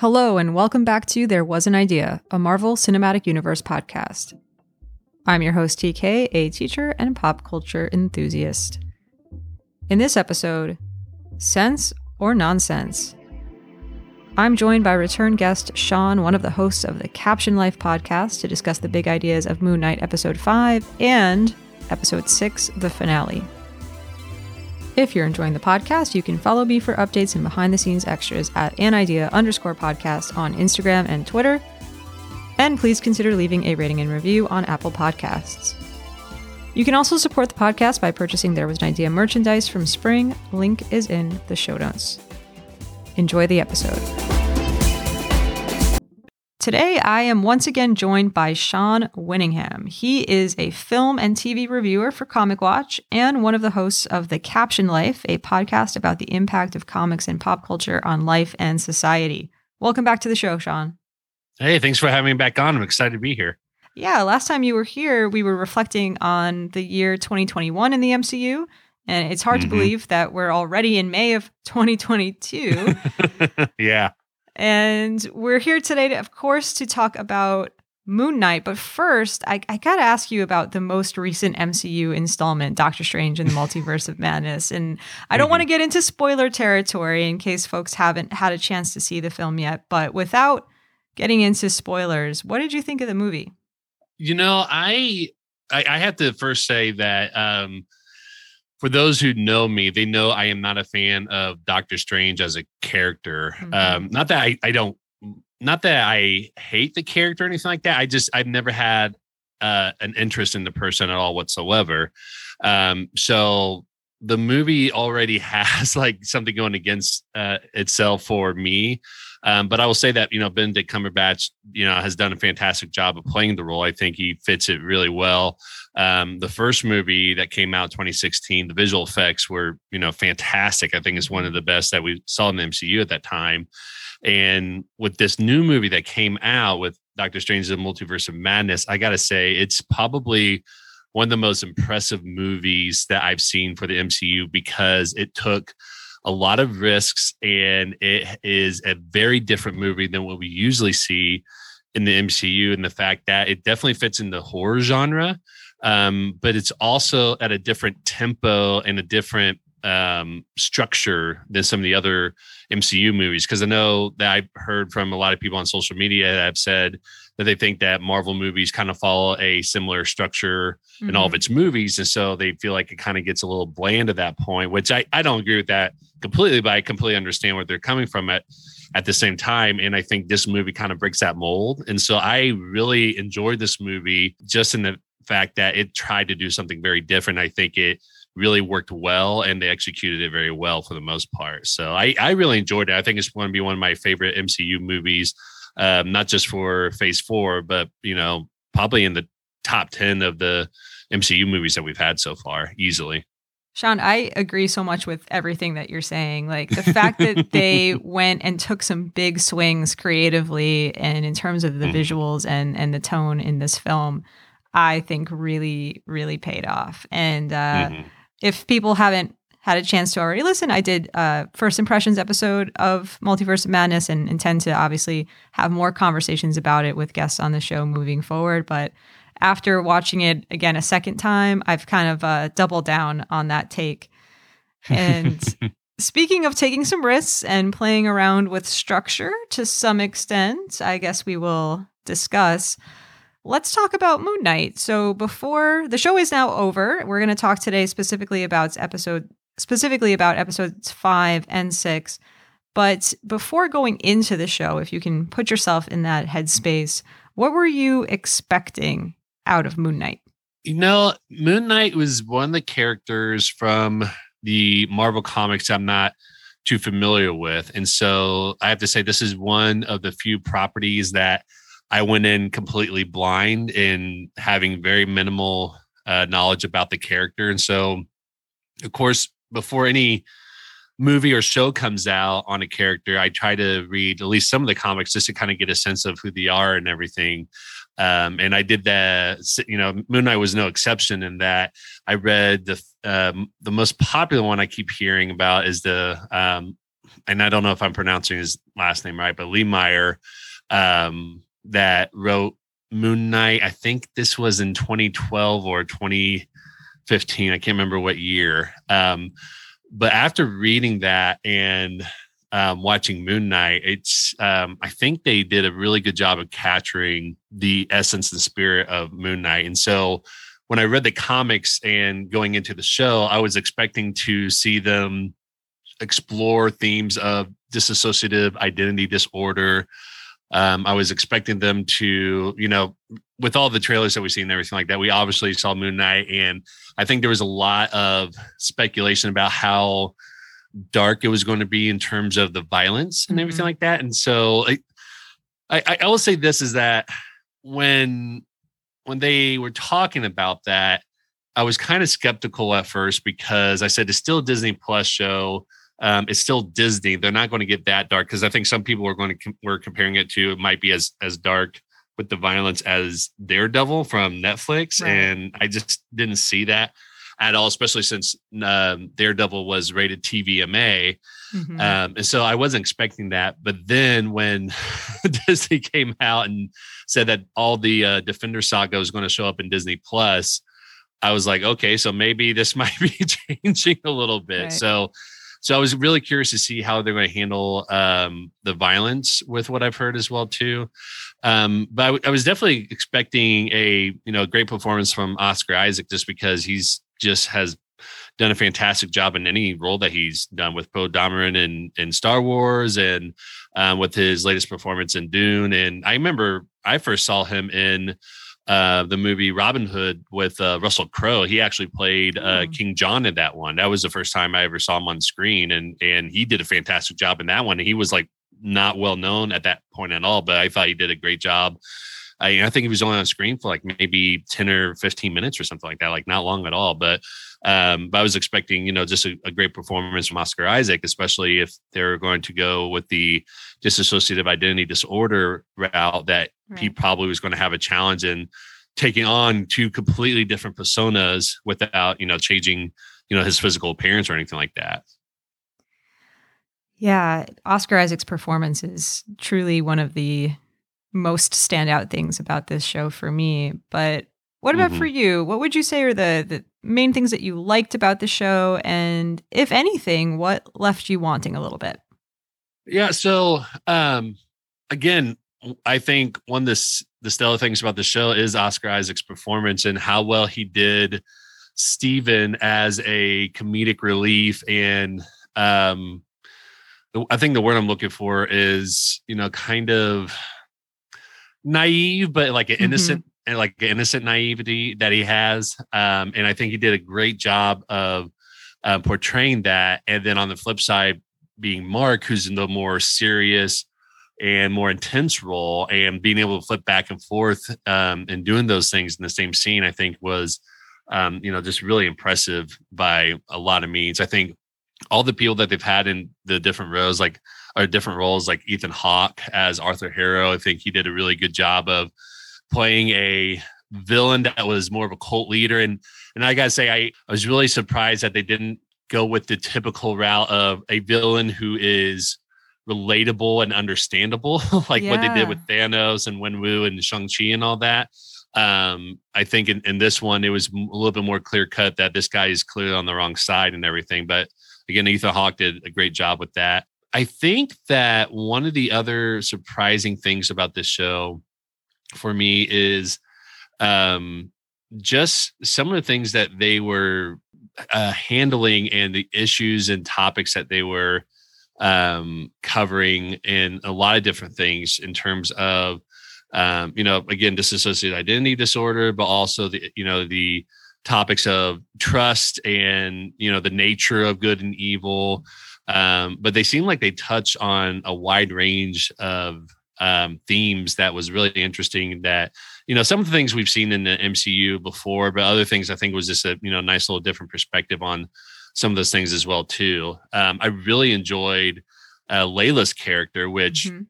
Hello, and welcome back to There Was an Idea, a Marvel Cinematic Universe podcast. I'm your host, TK, a teacher and pop culture enthusiast. In this episode, Sense or Nonsense? I'm joined by return guest Sean, one of the hosts of the Caption Life podcast, to discuss the big ideas of Moon Knight Episode 5 and Episode 6, the finale. If you're enjoying the podcast, you can follow me for updates and behind the scenes extras at an idea underscore podcast on Instagram and Twitter. And please consider leaving a rating and review on Apple Podcasts. You can also support the podcast by purchasing There Was an Idea merchandise from Spring. Link is in the show notes. Enjoy the episode. Today, I am once again joined by Sean Winningham. He is a film and TV reviewer for Comic Watch and one of the hosts of The Caption Life, a podcast about the impact of comics and pop culture on life and society. Welcome back to the show, Sean. Hey, thanks for having me back on. I'm excited to be here. Yeah, last time you were here, we were reflecting on the year 2021 in the MCU. And it's hard mm-hmm. to believe that we're already in May of 2022. yeah. And we're here today, to, of course, to talk about Moon Knight. But first, I, I got to ask you about the most recent MCU installment, Doctor Strange and the Multiverse of Madness. And I don't mm-hmm. want to get into spoiler territory in case folks haven't had a chance to see the film yet. But without getting into spoilers, what did you think of the movie? You know, I I, I have to first say that um, for those who know me, they know I am not a fan of Doctor Strange as a character. Mm-hmm. Um, not that I, I don't, not that I hate the character or anything like that. I just I've never had uh, an interest in the person at all whatsoever. Um, so the movie already has like something going against uh, itself for me. Um, but I will say that you know Benedict Cumberbatch, you know, has done a fantastic job of playing the role. I think he fits it really well. Um, the first movie that came out 2016, the visual effects were you know fantastic. I think it's one of the best that we saw in the MCU at that time. And with this new movie that came out with Doctor Strange: The Multiverse of Madness, I got to say it's probably one of the most impressive movies that I've seen for the MCU because it took a lot of risks and it is a very different movie than what we usually see in the MCU and the fact that it definitely fits in the horror genre um, but it's also at a different tempo and a different um, structure than some of the other MCU movies. Because I know that I've heard from a lot of people on social media that have said that they think that Marvel movies kind of follow a similar structure mm-hmm. in all of mm-hmm. its movies. And so they feel like it kind of gets a little bland at that point, which I, I don't agree with that completely, but I completely understand where they're coming from at at the same time. And I think this movie kind of breaks that mold. And so I really enjoyed this movie just in the fact that it tried to do something very different. I think it really worked well and they executed it very well for the most part. So I, I really enjoyed it. I think it's going to be one of my favorite MCU movies, um, not just for phase four, but, you know, probably in the top 10 of the MCU movies that we've had so far, easily. Sean, I agree so much with everything that you're saying. Like the fact that they went and took some big swings creatively and in terms of the mm. visuals and and the tone in this film, I think really, really paid off. And uh, mm-hmm. if people haven't had a chance to already listen, I did uh, first impressions episode of Multiverse of Madness and intend to obviously have more conversations about it with guests on the show moving forward. But after watching it again a second time, I've kind of uh, doubled down on that take. And speaking of taking some risks and playing around with structure to some extent, I guess we will discuss let's talk about Moon Knight. So before the show is now over, we're going to talk today specifically about episode specifically about episodes 5 and 6. But before going into the show, if you can put yourself in that headspace, what were you expecting out of Moon Knight? You know, Moon Knight was one of the characters from the Marvel comics I'm not too familiar with. And so I have to say, this is one of the few properties that I went in completely blind and having very minimal uh, knowledge about the character. And so, of course, before any movie or show comes out on a character, I try to read at least some of the comics just to kind of get a sense of who they are and everything. Um, and I did that. You know, Moon Knight was no exception in that. I read the um, the most popular one I keep hearing about is the um, and I don't know if I'm pronouncing his last name right, but Lemire, um, that wrote Moon Knight. I think this was in 2012 or 2015. I can't remember what year. Um, but after reading that and um, watching Moon Knight, it's um, I think they did a really good job of capturing the essence and spirit of Moon Knight. And so when I read the comics and going into the show, I was expecting to see them explore themes of dissociative identity disorder. Um, I was expecting them to, you know, with all the trailers that we've seen and everything like that, we obviously saw Moon Knight, and I think there was a lot of speculation about how dark it was going to be in terms of the violence and everything mm-hmm. like that. And so I, I, I will say this is that when when they were talking about that, I was kind of skeptical at first because I said it's still a Disney Plus show. Um, it's still Disney. They're not going to get that dark because I think some people were going to were comparing it to it might be as as dark with the violence as Daredevil from Netflix, right. and I just didn't see that at all, especially since um, Daredevil was rated TVMA. Mm-hmm. Um, and so I wasn't expecting that. But then when Disney came out and said that all the uh, Defender saga was going to show up in Disney Plus, I was like, okay, so maybe this might be changing a little bit. Right. So, so I was really curious to see how they're going to handle um, the violence with what I've heard as well too. Um, but I, w- I was definitely expecting a you know great performance from Oscar Isaac just because he's just has done a fantastic job in any role that he's done with Poe Dameron in in Star Wars and um, with his latest performance in Dune. And I remember I first saw him in uh, the movie Robin Hood with uh, Russell Crowe. He actually played uh, mm. King John in that one. That was the first time I ever saw him on screen, and and he did a fantastic job in that one. He was like not well known at that point at all, but I thought he did a great job I, I think he was only on screen for like maybe 10 or 15 minutes or something like that, like not long at all. But um, but I was expecting, you know, just a, a, great performance from Oscar Isaac, especially if they're going to go with the dissociative identity disorder route that right. he probably was going to have a challenge in taking on two completely different personas without, you know, changing, you know, his physical appearance or anything like that. Yeah, Oscar Isaac's performance is truly one of the most standout things about this show for me. But what about mm-hmm. for you? What would you say are the, the main things that you liked about the show? And if anything, what left you wanting a little bit? Yeah. So, um, again, I think one of the, the stellar things about the show is Oscar Isaac's performance and how well he did Steven as a comedic relief. And um, I think the word I'm looking for is, you know, kind of naive, but like an mm-hmm. innocent and like innocent naivety that he has. Um, and I think he did a great job of uh, portraying that. And then on the flip side, being Mark, who's in the more serious and more intense role, and being able to flip back and forth um, and doing those things in the same scene, I think was, um, you know, just really impressive by a lot of means. I think all the people that they've had in the different rows, like or different roles like Ethan Hawke as Arthur Harrow. I think he did a really good job of playing a villain that was more of a cult leader. And and I gotta say, I, I was really surprised that they didn't go with the typical route of a villain who is relatable and understandable, like yeah. what they did with Thanos and Wenwu and Shang-Chi and all that. Um, I think in, in this one, it was a little bit more clear cut that this guy is clearly on the wrong side and everything. But again, Ethan Hawke did a great job with that. I think that one of the other surprising things about this show for me is um, just some of the things that they were uh, handling and the issues and topics that they were um, covering in a lot of different things in terms of um, you know again dissociative identity disorder but also the you know the topics of trust and you know the nature of good and evil um, but they seem like they touch on a wide range of um, themes that was really interesting. That you know some of the things we've seen in the MCU before, but other things I think was just a you know nice little different perspective on some of those things as well too. Um, I really enjoyed uh, Layla's character, which mm-hmm.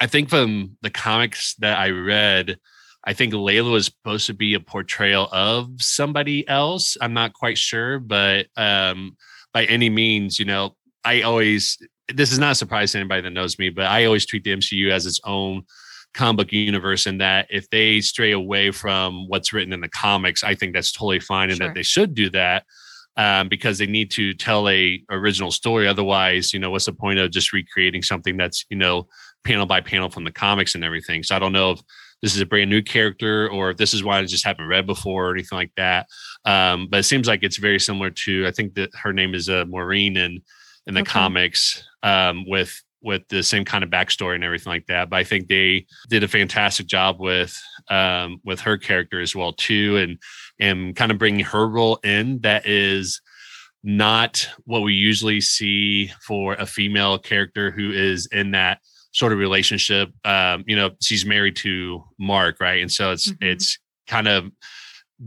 I think from the comics that I read. I think Layla was supposed to be a portrayal of somebody else. I'm not quite sure, but um, by any means, you know, I always this is not a surprise to anybody that knows me, but I always treat the MCU as its own comic book universe and that if they stray away from what's written in the comics, I think that's totally fine and sure. that they should do that. Um, because they need to tell a original story. Otherwise, you know, what's the point of just recreating something that's, you know, panel by panel from the comics and everything. So I don't know if this is a brand new character or if this is one I just haven't read before or anything like that. Um, but it seems like it's very similar to I think that her name is uh, Marlene in in the okay. comics um, with with the same kind of backstory and everything like that. But I think they did a fantastic job with um, with her character as well too, and and kind of bringing her role in that is not what we usually see for a female character who is in that sort of relationship. Um, you know, she's married to Mark, right? And so it's mm-hmm. it's kind of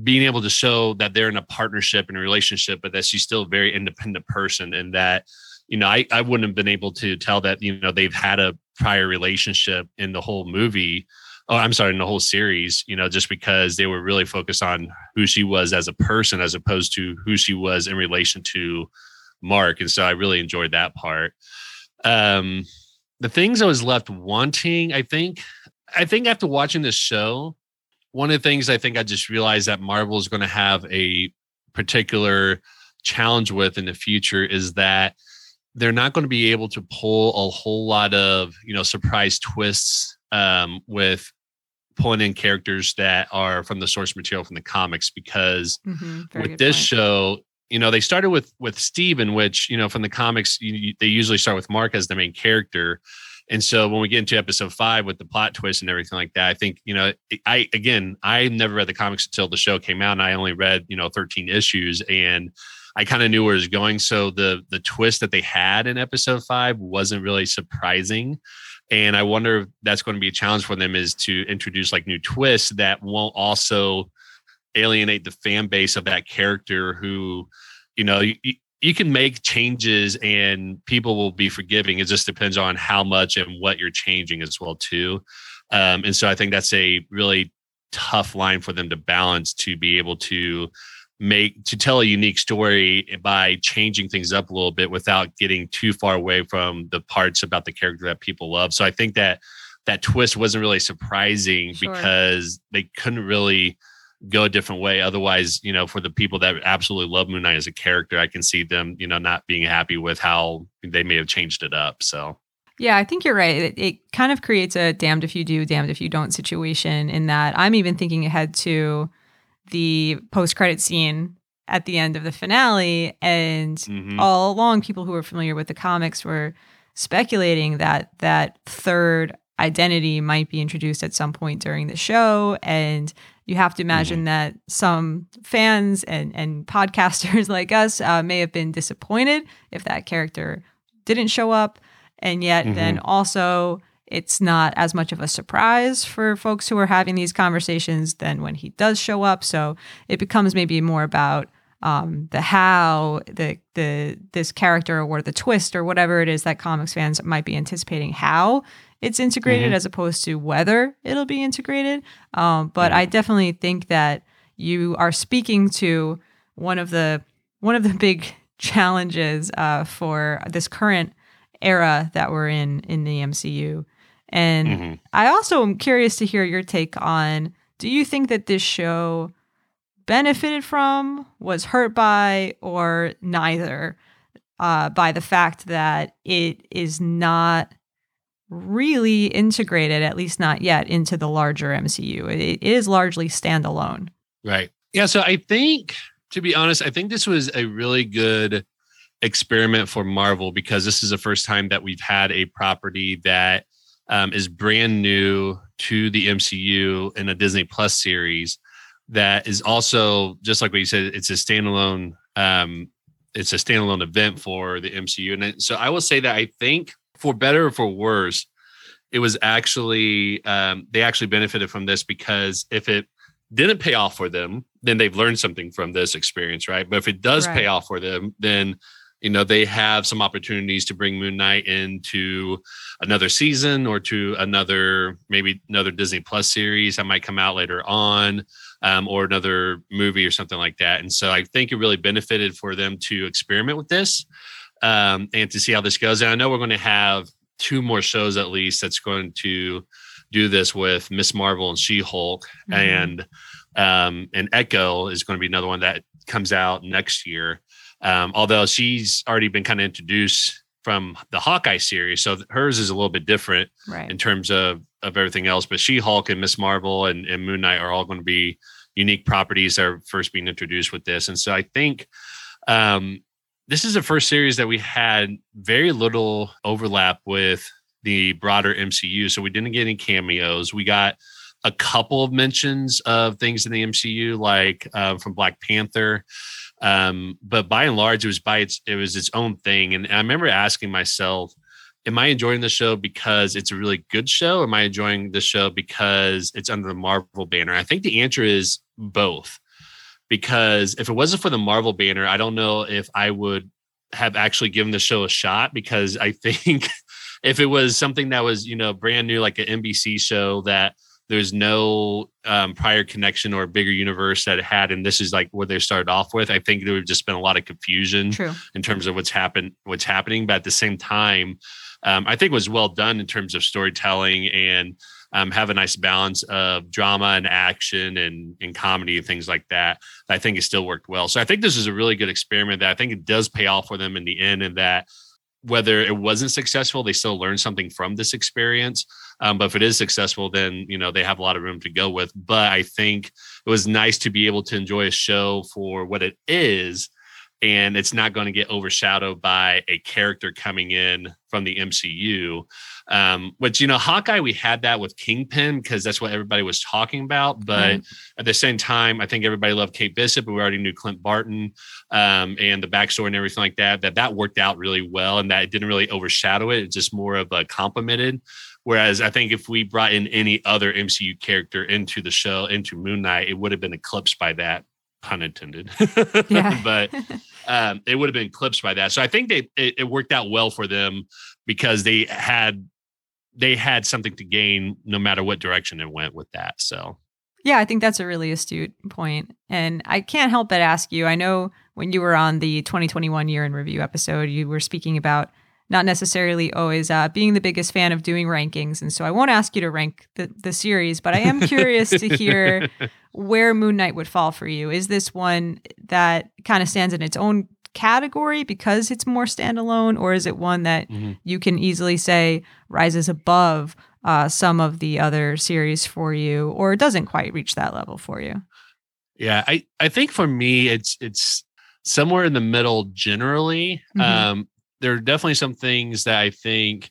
being able to show that they're in a partnership and a relationship, but that she's still a very independent person and that, you know, I, I wouldn't have been able to tell that, you know, they've had a prior relationship in the whole movie. Oh, I'm sorry, in the whole series, you know, just because they were really focused on who she was as a person as opposed to who she was in relation to Mark. And so I really enjoyed that part. Um, the things I was left wanting, I think, I think after watching this show, one of the things I think I just realized that Marvel is going to have a particular challenge with in the future is that they're not going to be able to pull a whole lot of you know surprise twists um, with pulling in characters that are from the source material from the comics because mm-hmm, with this point. show you know they started with with Steven, which you know from the comics you, you, they usually start with Mark as the main character, and so when we get into episode five with the plot twist and everything like that, I think you know I again I never read the comics until the show came out, and I only read you know 13 issues, and I kind of knew where it was going. So the the twist that they had in episode five wasn't really surprising. And I wonder if that's going to be a challenge for them is to introduce like new twists that won't also alienate the fan base of that character who, you know, you, you can make changes and people will be forgiving. It just depends on how much and what you're changing as well too. Um, and so I think that's a really tough line for them to balance to be able to make to tell a unique story by changing things up a little bit without getting too far away from the parts about the character that people love. So I think that that twist wasn't really surprising sure. because they couldn't really go a different way. Otherwise, you know, for the people that absolutely love Moon Knight as a character, I can see them, you know, not being happy with how they may have changed it up. So, yeah, I think you're right. It, it kind of creates a damned if you do, damned if you don't situation in that I'm even thinking ahead to the post credit scene at the end of the finale. And mm-hmm. all along, people who were familiar with the comics were speculating that that third identity might be introduced at some point during the show. And you have to imagine mm-hmm. that some fans and, and podcasters like us uh, may have been disappointed if that character didn't show up. And yet, mm-hmm. then also, it's not as much of a surprise for folks who are having these conversations than when he does show up. So it becomes maybe more about um, the how the the this character or the twist or whatever it is that comics fans might be anticipating how it's integrated mm-hmm. as opposed to whether it'll be integrated. Um, but I definitely think that you are speaking to one of the one of the big challenges uh, for this current era that we're in in the MCU. And mm-hmm. I also am curious to hear your take on do you think that this show benefited from, was hurt by, or neither uh, by the fact that it is not really integrated, at least not yet, into the larger MCU. It, it is largely standalone. Right. Yeah. So I think, to be honest, I think this was a really good experiment for Marvel because this is the first time that we've had a property that um, is brand new to the MCU in a Disney Plus series that is also just like what you said, it's a standalone. Um, it's a standalone event for the MCU, and so I will say that I think for better or for worse, it was actually um, they actually benefited from this because if it didn't pay off for them, then they've learned something from this experience, right? But if it does right. pay off for them, then you know they have some opportunities to bring Moon Knight into another season or to another maybe another Disney Plus series that might come out later on. Um, or another movie or something like that. And so I think it really benefited for them to experiment with this um, and to see how this goes. And I know we're going to have two more shows at least that's going to do this with Miss Marvel and She Hulk, mm-hmm. and um, and Echo is going to be another one that comes out next year. Um, although she's already been kind of introduced from the Hawkeye series, so hers is a little bit different right. in terms of of everything else. But She Hulk and Miss Marvel and, and Moon Knight are all going to be unique properties that are first being introduced with this, and so I think um, this is the first series that we had very little overlap with the broader MCU. So we didn't get any cameos. We got a couple of mentions of things in the MCU, like uh, from Black Panther. Um, but by and large, it was by its it was its own thing. And I remember asking myself, am I enjoying the show because it's a really good show? Am I enjoying the show because it's under the Marvel banner? I think the answer is both. Because if it wasn't for the Marvel banner, I don't know if I would have actually given the show a shot because I think if it was something that was, you know, brand new, like an NBC show that there's no um, prior connection or bigger universe that it had, and this is like what they started off with. I think there would just been a lot of confusion True. in terms of what's happened, what's happening. But at the same time, um, I think it was well done in terms of storytelling and um, have a nice balance of drama and action and, and comedy and things like that. I think it still worked well. So I think this is a really good experiment that I think it does pay off for them in the end, and that whether it wasn't successful, they still learned something from this experience. Um, but if it is successful, then you know they have a lot of room to go with. But I think it was nice to be able to enjoy a show for what it is, and it's not going to get overshadowed by a character coming in from the MCU. Um, which you know, Hawkeye, we had that with Kingpin because that's what everybody was talking about. But mm. at the same time, I think everybody loved Kate Bishop, but we already knew Clint Barton um, and the backstory and everything like that. That that worked out really well, and that it didn't really overshadow it. It's just more of a complemented. Whereas I think if we brought in any other MCU character into the show, into Moon Knight, it would have been eclipsed by that, pun intended. But um, it would have been eclipsed by that. So I think they it, it, worked out well for them because they had they had something to gain no matter what direction it went with that. So yeah, I think that's a really astute point. And I can't help but ask you, I know when you were on the 2021 year in review episode, you were speaking about not necessarily always uh, being the biggest fan of doing rankings. And so I won't ask you to rank the, the series, but I am curious to hear where Moon Knight would fall for you. Is this one that kind of stands in its own category because it's more standalone, or is it one that mm-hmm. you can easily say rises above uh, some of the other series for you, or doesn't quite reach that level for you? Yeah, I, I think for me, it's it's somewhere in the middle generally. Mm-hmm. Um, there are definitely some things that I think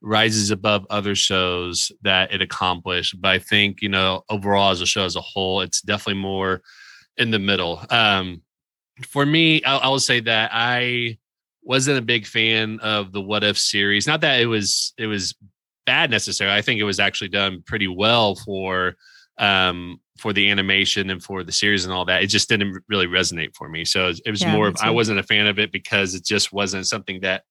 rises above other shows that it accomplished. But I think, you know, overall as a show as a whole, it's definitely more in the middle. Um, for me, I, I will say that I wasn't a big fan of the What If series. Not that it was it was bad necessarily. I think it was actually done pretty well for um for the animation and for the series and all that. It just didn't really resonate for me. So it was yeah, more of I wasn't a fan of it because it just wasn't something that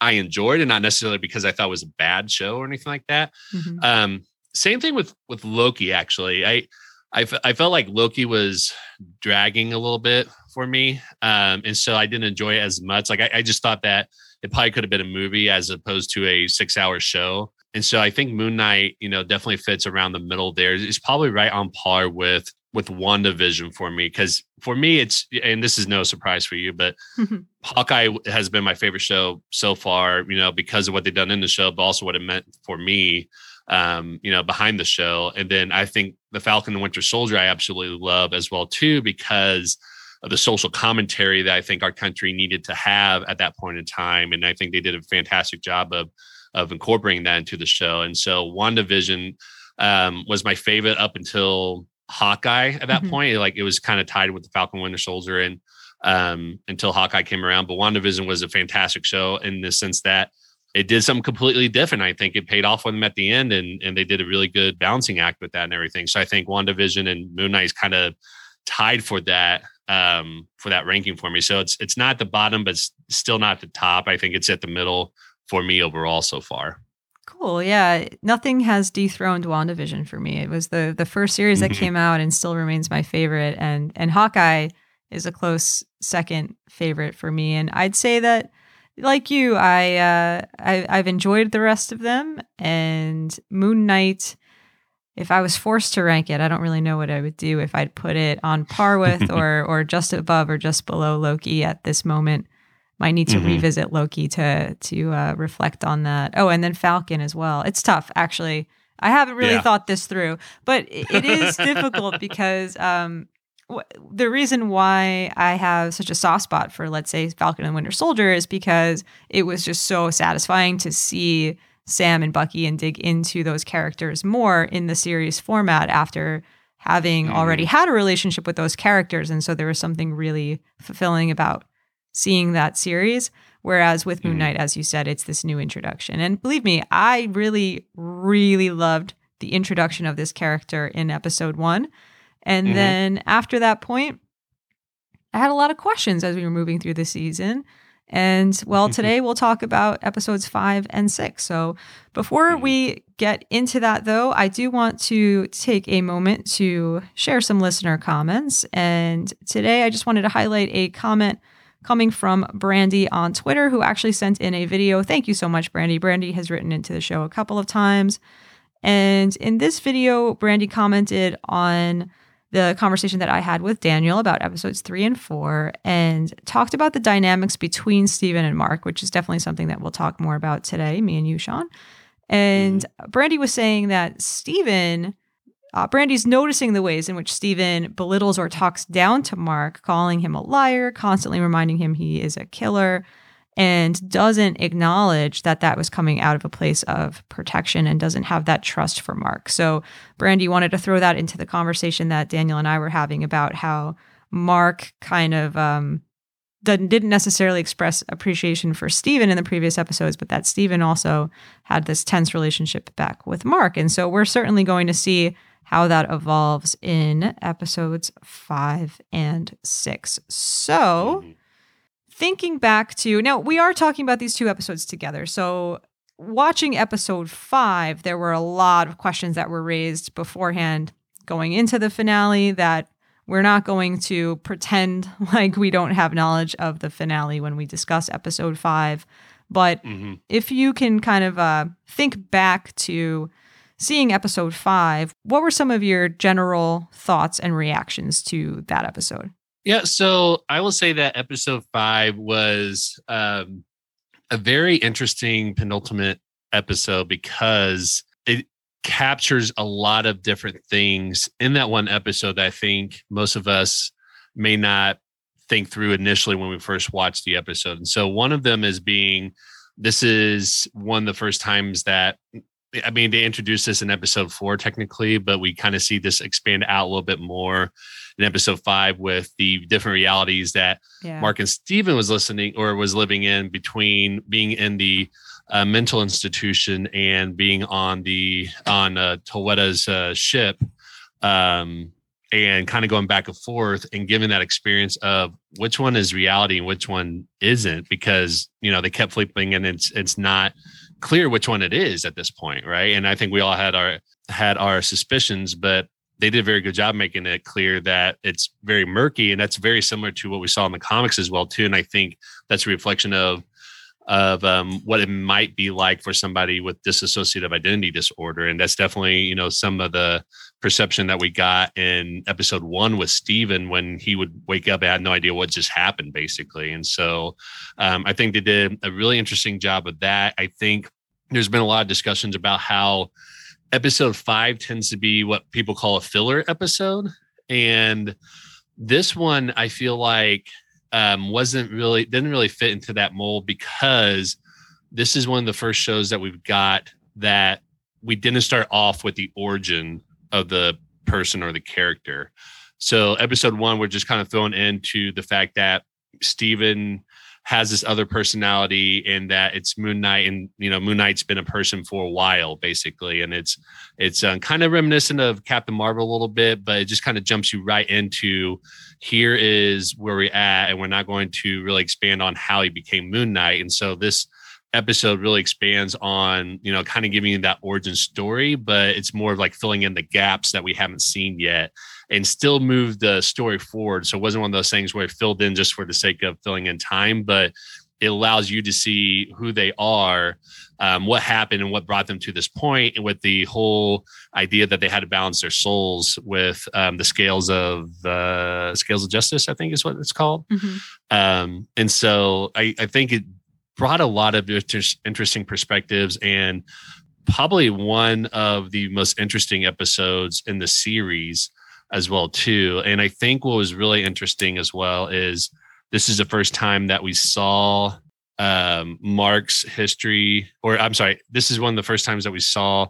I enjoyed and not necessarily because I thought it was a bad show or anything like that. Mm-hmm. Um same thing with with Loki actually. I I, f- I felt like Loki was dragging a little bit for me. Um, and so I didn't enjoy it as much. Like I, I just thought that it probably could have been a movie as opposed to a six hour show. And so I think Moon Knight, you know, definitely fits around the middle there. It's probably right on par with with WandaVision for me. Cause for me, it's and this is no surprise for you, but Hawkeye has been my favorite show so far, you know, because of what they've done in the show, but also what it meant for me um, you know, behind the show. And then I think the Falcon and Winter Soldier I absolutely love as well too because of the social commentary that I think our country needed to have at that point in time. And I think they did a fantastic job of of incorporating that into the show. And so WandaVision um, was my favorite up until Hawkeye at that mm-hmm. point. Like it was kind of tied with the Falcon Winter Soldier and um, until Hawkeye came around. But WandaVision was a fantastic show in the sense that it did something completely different. I think it paid off for them at the end, and and they did a really good balancing act with that and everything. So I think WandaVision and Moon Knight is kind of tied for that um, for that ranking for me. So it's it's not the bottom, but it's still not the top. I think it's at the middle for me overall so far. Cool. Yeah. Nothing has dethroned WandaVision for me. It was the the first series that mm-hmm. came out and still remains my favorite. And and Hawkeye is a close second favorite for me. And I'd say that like you, I, uh, I I've enjoyed the rest of them, and Moon Knight. If I was forced to rank it, I don't really know what I would do. If I'd put it on par with, or or just above, or just below Loki at this moment. Might need to mm-hmm. revisit Loki to to uh, reflect on that. Oh, and then Falcon as well. It's tough, actually. I haven't really yeah. thought this through, but it is difficult because um, the reason why I have such a soft spot for, let's say, Falcon and Winter Soldier is because it was just so satisfying to see Sam and Bucky and dig into those characters more in the series format after having mm. already had a relationship with those characters. And so there was something really fulfilling about seeing that series. Whereas with Moon mm-hmm. Knight, as you said, it's this new introduction. And believe me, I really, really loved the introduction of this character in episode one. And mm-hmm. then after that point, I had a lot of questions as we were moving through the season. And well, today we'll talk about episodes five and six. So before mm-hmm. we get into that, though, I do want to take a moment to share some listener comments. And today I just wanted to highlight a comment coming from Brandy on Twitter, who actually sent in a video. Thank you so much, Brandy. Brandy has written into the show a couple of times. And in this video, Brandy commented on the conversation that I had with Daniel about episodes three and four and talked about the dynamics between Steven and Mark, which is definitely something that we'll talk more about today, me and you, Sean. And mm-hmm. Brandy was saying that Steven, uh, Brandy's noticing the ways in which Steven belittles or talks down to Mark, calling him a liar, constantly reminding him he is a killer, and doesn't acknowledge that that was coming out of a place of protection and doesn't have that trust for Mark. So, Brandy wanted to throw that into the conversation that Daniel and I were having about how Mark kind of um, didn't necessarily express appreciation for Steven in the previous episodes, but that Steven also had this tense relationship back with Mark. And so, we're certainly going to see how that evolves in episodes five and six. So, mm-hmm thinking back to now, we are talking about these two episodes together. So, watching episode five, there were a lot of questions that were raised beforehand going into the finale that we're not going to pretend like we don't have knowledge of the finale when we discuss episode five. But mm-hmm. if you can kind of uh, think back to seeing episode five, what were some of your general thoughts and reactions to that episode? Yeah, so I will say that episode five was um, a very interesting penultimate episode because it captures a lot of different things in that one episode that I think most of us may not think through initially when we first watched the episode. And so one of them is being this is one of the first times that I mean, they introduced this in episode four technically, but we kind of see this expand out a little bit more in episode five with the different realities that yeah. Mark and Steven was listening or was living in between being in the uh, mental institution and being on the on uh, uh, ship, um, and kind of going back and forth and giving that experience of which one is reality and which one isn't, because you know they kept flipping and it's it's not clear which one it is at this point, right? And I think we all had our had our suspicions, but they did a very good job making it clear that it's very murky and that's very similar to what we saw in the comics as well too and i think that's a reflection of of um, what it might be like for somebody with dissociative identity disorder and that's definitely you know some of the perception that we got in episode one with Steven when he would wake up and had no idea what just happened basically and so um, i think they did a really interesting job of that i think there's been a lot of discussions about how episode five tends to be what people call a filler episode. And this one, I feel like um, wasn't really, didn't really fit into that mold because this is one of the first shows that we've got that we didn't start off with the origin of the person or the character. So episode one, we're just kind of thrown into the fact that Steven has this other personality and that it's Moon Knight and you know Moon Knight's been a person for a while basically and it's it's um, kind of reminiscent of Captain Marvel a little bit but it just kind of jumps you right into here is where we're at and we're not going to really expand on how he became Moon Knight and so this episode really expands on you know kind of giving you that origin story but it's more of like filling in the gaps that we haven't seen yet and still move the story forward so it wasn't one of those things where it filled in just for the sake of filling in time but it allows you to see who they are, um, what happened, and what brought them to this point, and with the whole idea that they had to balance their souls with um, the scales of uh, scales of justice. I think is what it's called. Mm-hmm. Um, and so I, I think it brought a lot of interesting perspectives and probably one of the most interesting episodes in the series as well too and i think what was really interesting as well is this is the first time that we saw um, mark's history or i'm sorry this is one of the first times that we saw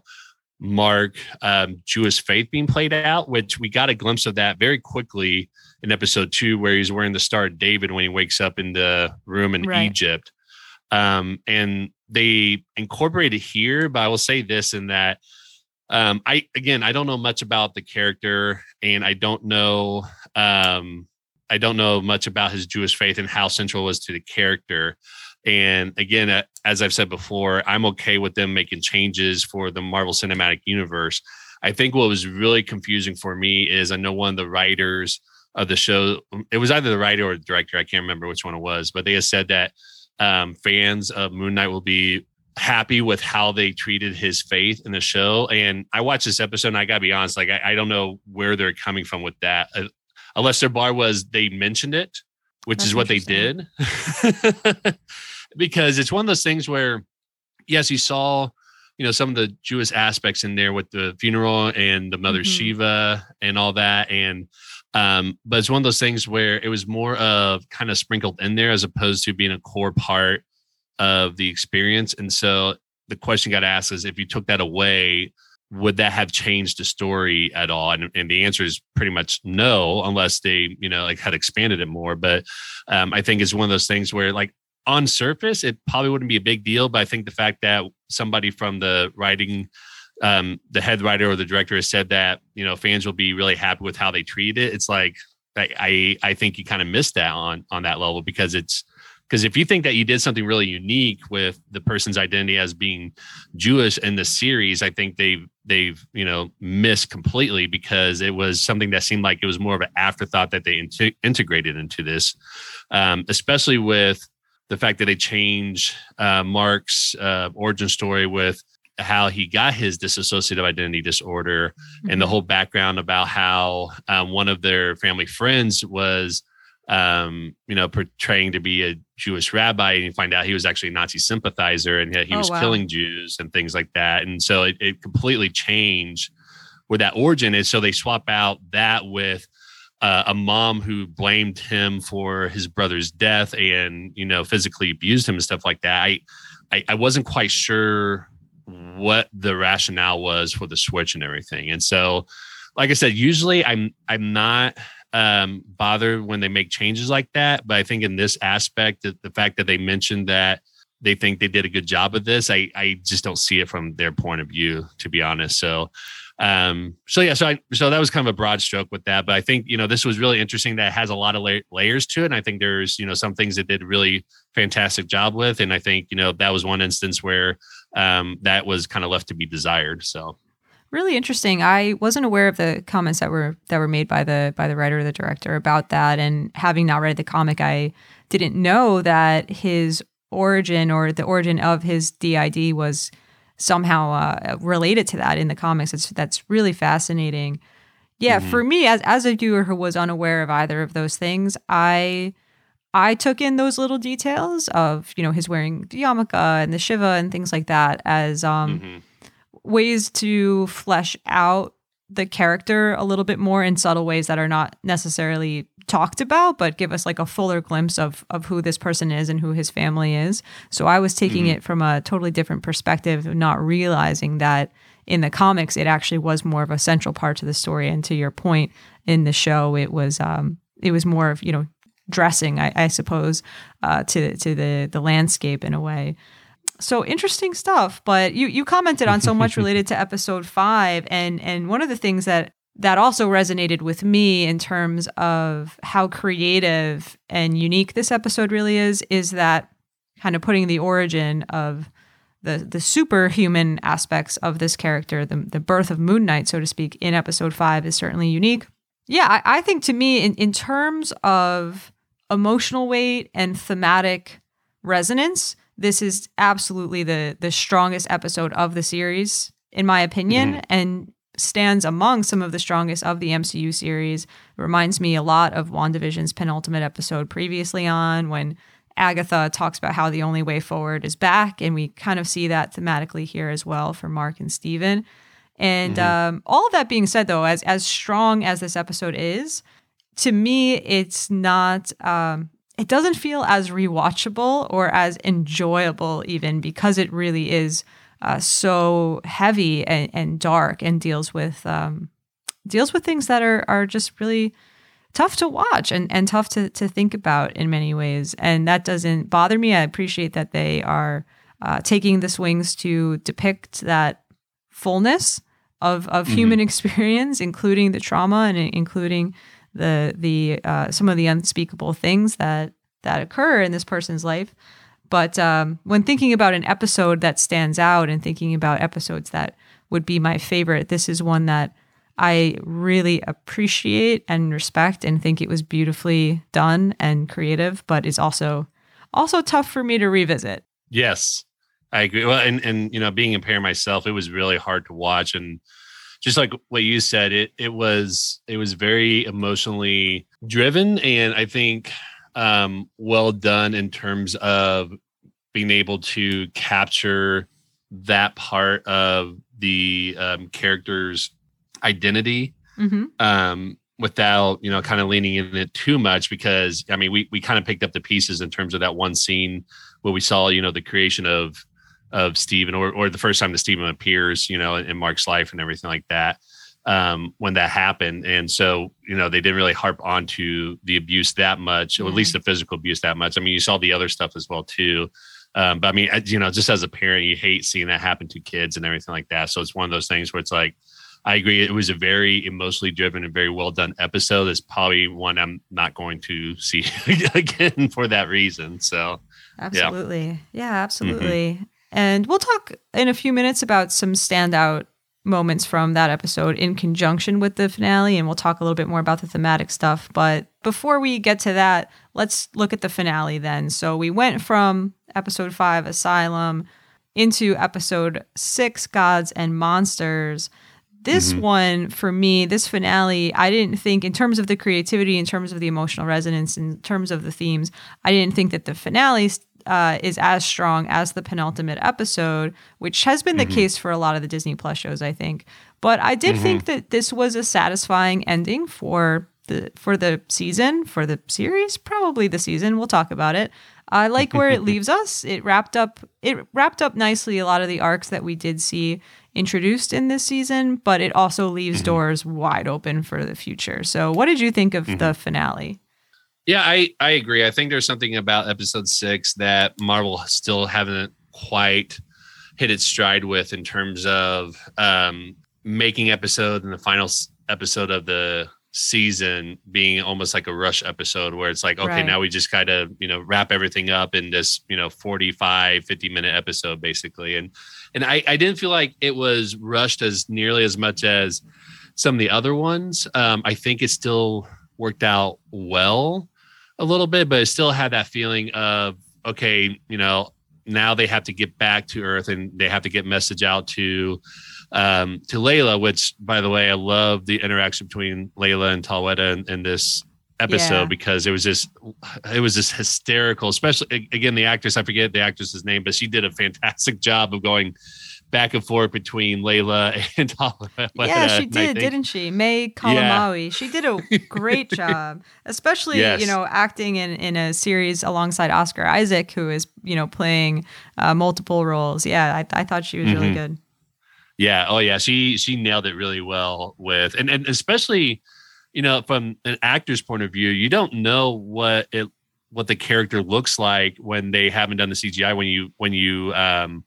mark um, jewish faith being played out which we got a glimpse of that very quickly in episode two where he's wearing the star of david when he wakes up in the room in right. egypt um, and they incorporated here. But I will say this in that um, I again I don't know much about the character, and I don't know um, I don't know much about his Jewish faith and how central was to the character. And again, as I've said before, I'm okay with them making changes for the Marvel Cinematic Universe. I think what was really confusing for me is I know one of the writers of the show, it was either the writer or the director, I can't remember which one it was, but they had said that um, fans of Moon Knight will be happy with how they treated his faith in the show. And I watched this episode, and I gotta be honest, like I, I don't know where they're coming from with that, uh, unless their bar was they mentioned it, which That's is what they did, because it's one of those things where, yes, you saw. You know some of the Jewish aspects in there with the funeral and the mother mm-hmm. Shiva and all that, and um, but it's one of those things where it was more of kind of sprinkled in there as opposed to being a core part of the experience. And so the question got asked is if you took that away, would that have changed the story at all? And, and the answer is pretty much no, unless they, you know, like had expanded it more. But um, I think it's one of those things where like on surface, it probably wouldn't be a big deal. But I think the fact that somebody from the writing um, the head writer or the director has said that you know fans will be really happy with how they treat it. It's like I I think you kind of missed that on on that level because it's because if you think that you did something really unique with the person's identity as being Jewish in the series, I think they've they've you know missed completely because it was something that seemed like it was more of an afterthought that they in- integrated into this, um, especially with the fact that they change uh, Mark's uh, origin story with how he got his dissociative identity disorder mm-hmm. and the mm-hmm. whole background about how um, one of their family friends was um, you know portraying to be a jewish rabbi and you find out he was actually a nazi sympathizer and he oh, was wow. killing jews and things like that and so it, it completely changed where that origin is so they swap out that with uh, a mom who blamed him for his brother's death and you know physically abused him and stuff like that I, I, I wasn't quite sure what the rationale was for the switch and everything. And so, like I said, usually I'm I'm not um, bothered when they make changes like that, but I think in this aspect, the, the fact that they mentioned that they think they did a good job of this, I I just don't see it from their point of view, to be honest. So um, so yeah, so I, so that was kind of a broad stroke with that, but I think you know this was really interesting. That has a lot of la- layers to it, and I think there's you know some things that did a really fantastic job with, and I think you know that was one instance where um, that was kind of left to be desired. So really interesting. I wasn't aware of the comments that were that were made by the by the writer or the director about that, and having not read the comic, I didn't know that his origin or the origin of his DID was somehow uh, related to that in the comics. It's that's really fascinating. Yeah, mm-hmm. for me as as a viewer who was unaware of either of those things, I I took in those little details of you know his wearing the yarmulke and the shiva and things like that as um, mm-hmm. ways to flesh out the character a little bit more in subtle ways that are not necessarily talked about, but give us like a fuller glimpse of of who this person is and who his family is. So I was taking mm-hmm. it from a totally different perspective, not realizing that in the comics it actually was more of a central part to the story. And to your point, in the show, it was um it was more of you know dressing, I, I suppose, uh, to to the the landscape in a way. So interesting stuff. But you you commented on so much related to episode five, and and one of the things that that also resonated with me in terms of how creative and unique this episode really is is that kind of putting the origin of the the superhuman aspects of this character the, the birth of moon knight so to speak in episode 5 is certainly unique yeah i, I think to me in, in terms of emotional weight and thematic resonance, this is absolutely the the strongest episode of the series, in my opinion, mm-hmm. and stands among some of the strongest of the MCU series. It reminds me a lot of WandaVision's penultimate episode previously on when Agatha talks about how the only way forward is back, and we kind of see that thematically here as well for Mark and Steven. And mm-hmm. um, all of that being said, though, as as strong as this episode is, to me, it's not. Um, it doesn't feel as rewatchable or as enjoyable, even because it really is uh, so heavy and, and, dark and deals with um, deals with things that are are just really tough to watch and, and tough to, to think about in many ways. And that doesn't bother me. I appreciate that they are uh, taking the swings to depict that fullness of of mm-hmm. human experience, including the trauma and including the the uh, some of the unspeakable things that that occur in this person's life. But um, when thinking about an episode that stands out and thinking about episodes that would be my favorite, this is one that I really appreciate and respect and think it was beautifully done and creative, but is also also tough for me to revisit. Yes. I agree. Well, and and you know, being a parent myself, it was really hard to watch, and just like what you said, it it was it was very emotionally driven, and I think um, well done in terms of being able to capture that part of the um, character's identity mm-hmm. um, without you know kind of leaning in it too much because I mean we we kind of picked up the pieces in terms of that one scene where we saw you know the creation of of Steven or, or the first time that Steven appears, you know, in, in Mark's life and everything like that. Um, when that happened. And so, you know, they didn't really harp onto the abuse that much, mm-hmm. or at least the physical abuse that much. I mean, you saw the other stuff as well too. Um, but I mean, you know, just as a parent, you hate seeing that happen to kids and everything like that. So it's one of those things where it's like, I agree. It was a very emotionally driven and very well done episode. It's probably one I'm not going to see again for that reason. So, absolutely. Yeah, yeah absolutely. Mm-hmm. And we'll talk in a few minutes about some standout moments from that episode in conjunction with the finale. And we'll talk a little bit more about the thematic stuff. But before we get to that, let's look at the finale then. So we went from episode five, Asylum, into episode six, Gods and Monsters. This mm-hmm. one, for me, this finale, I didn't think, in terms of the creativity, in terms of the emotional resonance, in terms of the themes, I didn't think that the finale uh, is as strong as the penultimate episode, which has been mm-hmm. the case for a lot of the Disney Plus shows, I think. But I did mm-hmm. think that this was a satisfying ending for the for the season, for the series, probably the season. We'll talk about it. I like where it leaves us. It wrapped up it wrapped up nicely a lot of the arcs that we did see introduced in this season, but it also leaves mm-hmm. doors wide open for the future. So, what did you think of the mm-hmm. finale? Yeah, I I agree. I think there's something about episode six that Marvel still haven't quite hit its stride with in terms of um, making episode and the final episode of the season being almost like a rush episode where it's like okay right. now we just kind of you know wrap everything up in this you know 45 50 minute episode basically and and I, I didn't feel like it was rushed as nearly as much as some of the other ones um, i think it still worked out well a little bit, but it still had that feeling of okay, you know, now they have to get back to Earth and they have to get message out to um, to Layla. Which, by the way, I love the interaction between Layla and Taweret in, in this episode yeah. because it was just it was just hysterical. Especially again, the actress I forget the actress's name, but she did a fantastic job of going back and forth between Layla and Taweret. Yeah, she did, didn't she? May Calamawy. Yeah. She did a great job, especially yes. you know acting in in a series alongside Oscar Isaac, who is you know playing uh, multiple roles. Yeah, I, I thought she was mm-hmm. really good. Yeah. Oh yeah. She she nailed it really well with and and especially you know from an actor's point of view, you don't know what it what the character looks like when they haven't done the CGI when you when you um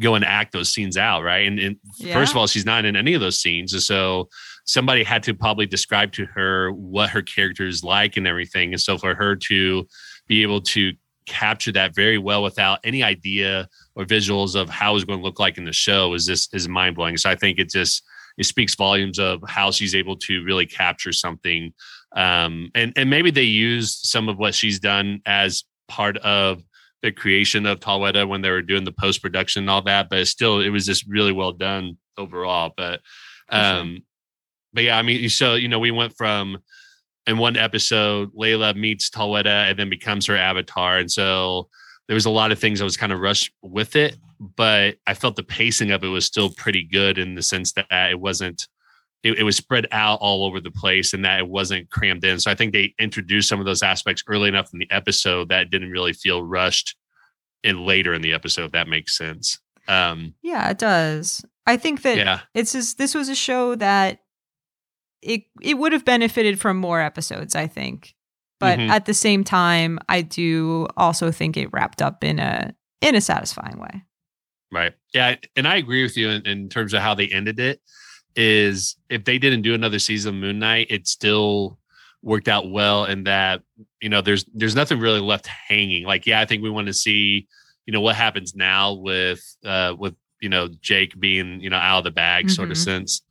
go and act those scenes out, right? And, and yeah. first of all, she's not in any of those scenes, and so somebody had to probably describe to her what her character is like and everything. And so for her to be able to capture that very well without any idea or visuals of how it's going to look like in the show is just is mind blowing. So I think it just it speaks volumes of how she's able to really capture something. Um, and and maybe they use some of what she's done as part of the creation of Taweret when they were doing the post production and all that, but still it was just really well done overall. But um, sure. but yeah, I mean, so you know, we went from in one episode, Layla meets Taweret and then becomes her avatar, and so there was a lot of things I was kind of rushed with it, but I felt the pacing of it was still pretty good in the sense that it wasn't it, it, was spread out all over the place and that it wasn't crammed in. So I think they introduced some of those aspects early enough in the episode that didn't really feel rushed in later in the episode. that makes sense. Um, yeah, it does. I think that yeah. it's just, this was a show that it it would have benefited from more episodes. I think, but mm-hmm. at the same time, I do also think it wrapped up in a in a satisfying way. Right. Yeah, and I agree with you in, in terms of how they ended it is if they didn't do another season of Moon Knight, it still worked out well in that you know there's there's nothing really left hanging. Like yeah, I think we want to see you know what happens now with uh with you know Jake being you know out of the bag mm-hmm. sort of mm-hmm. sense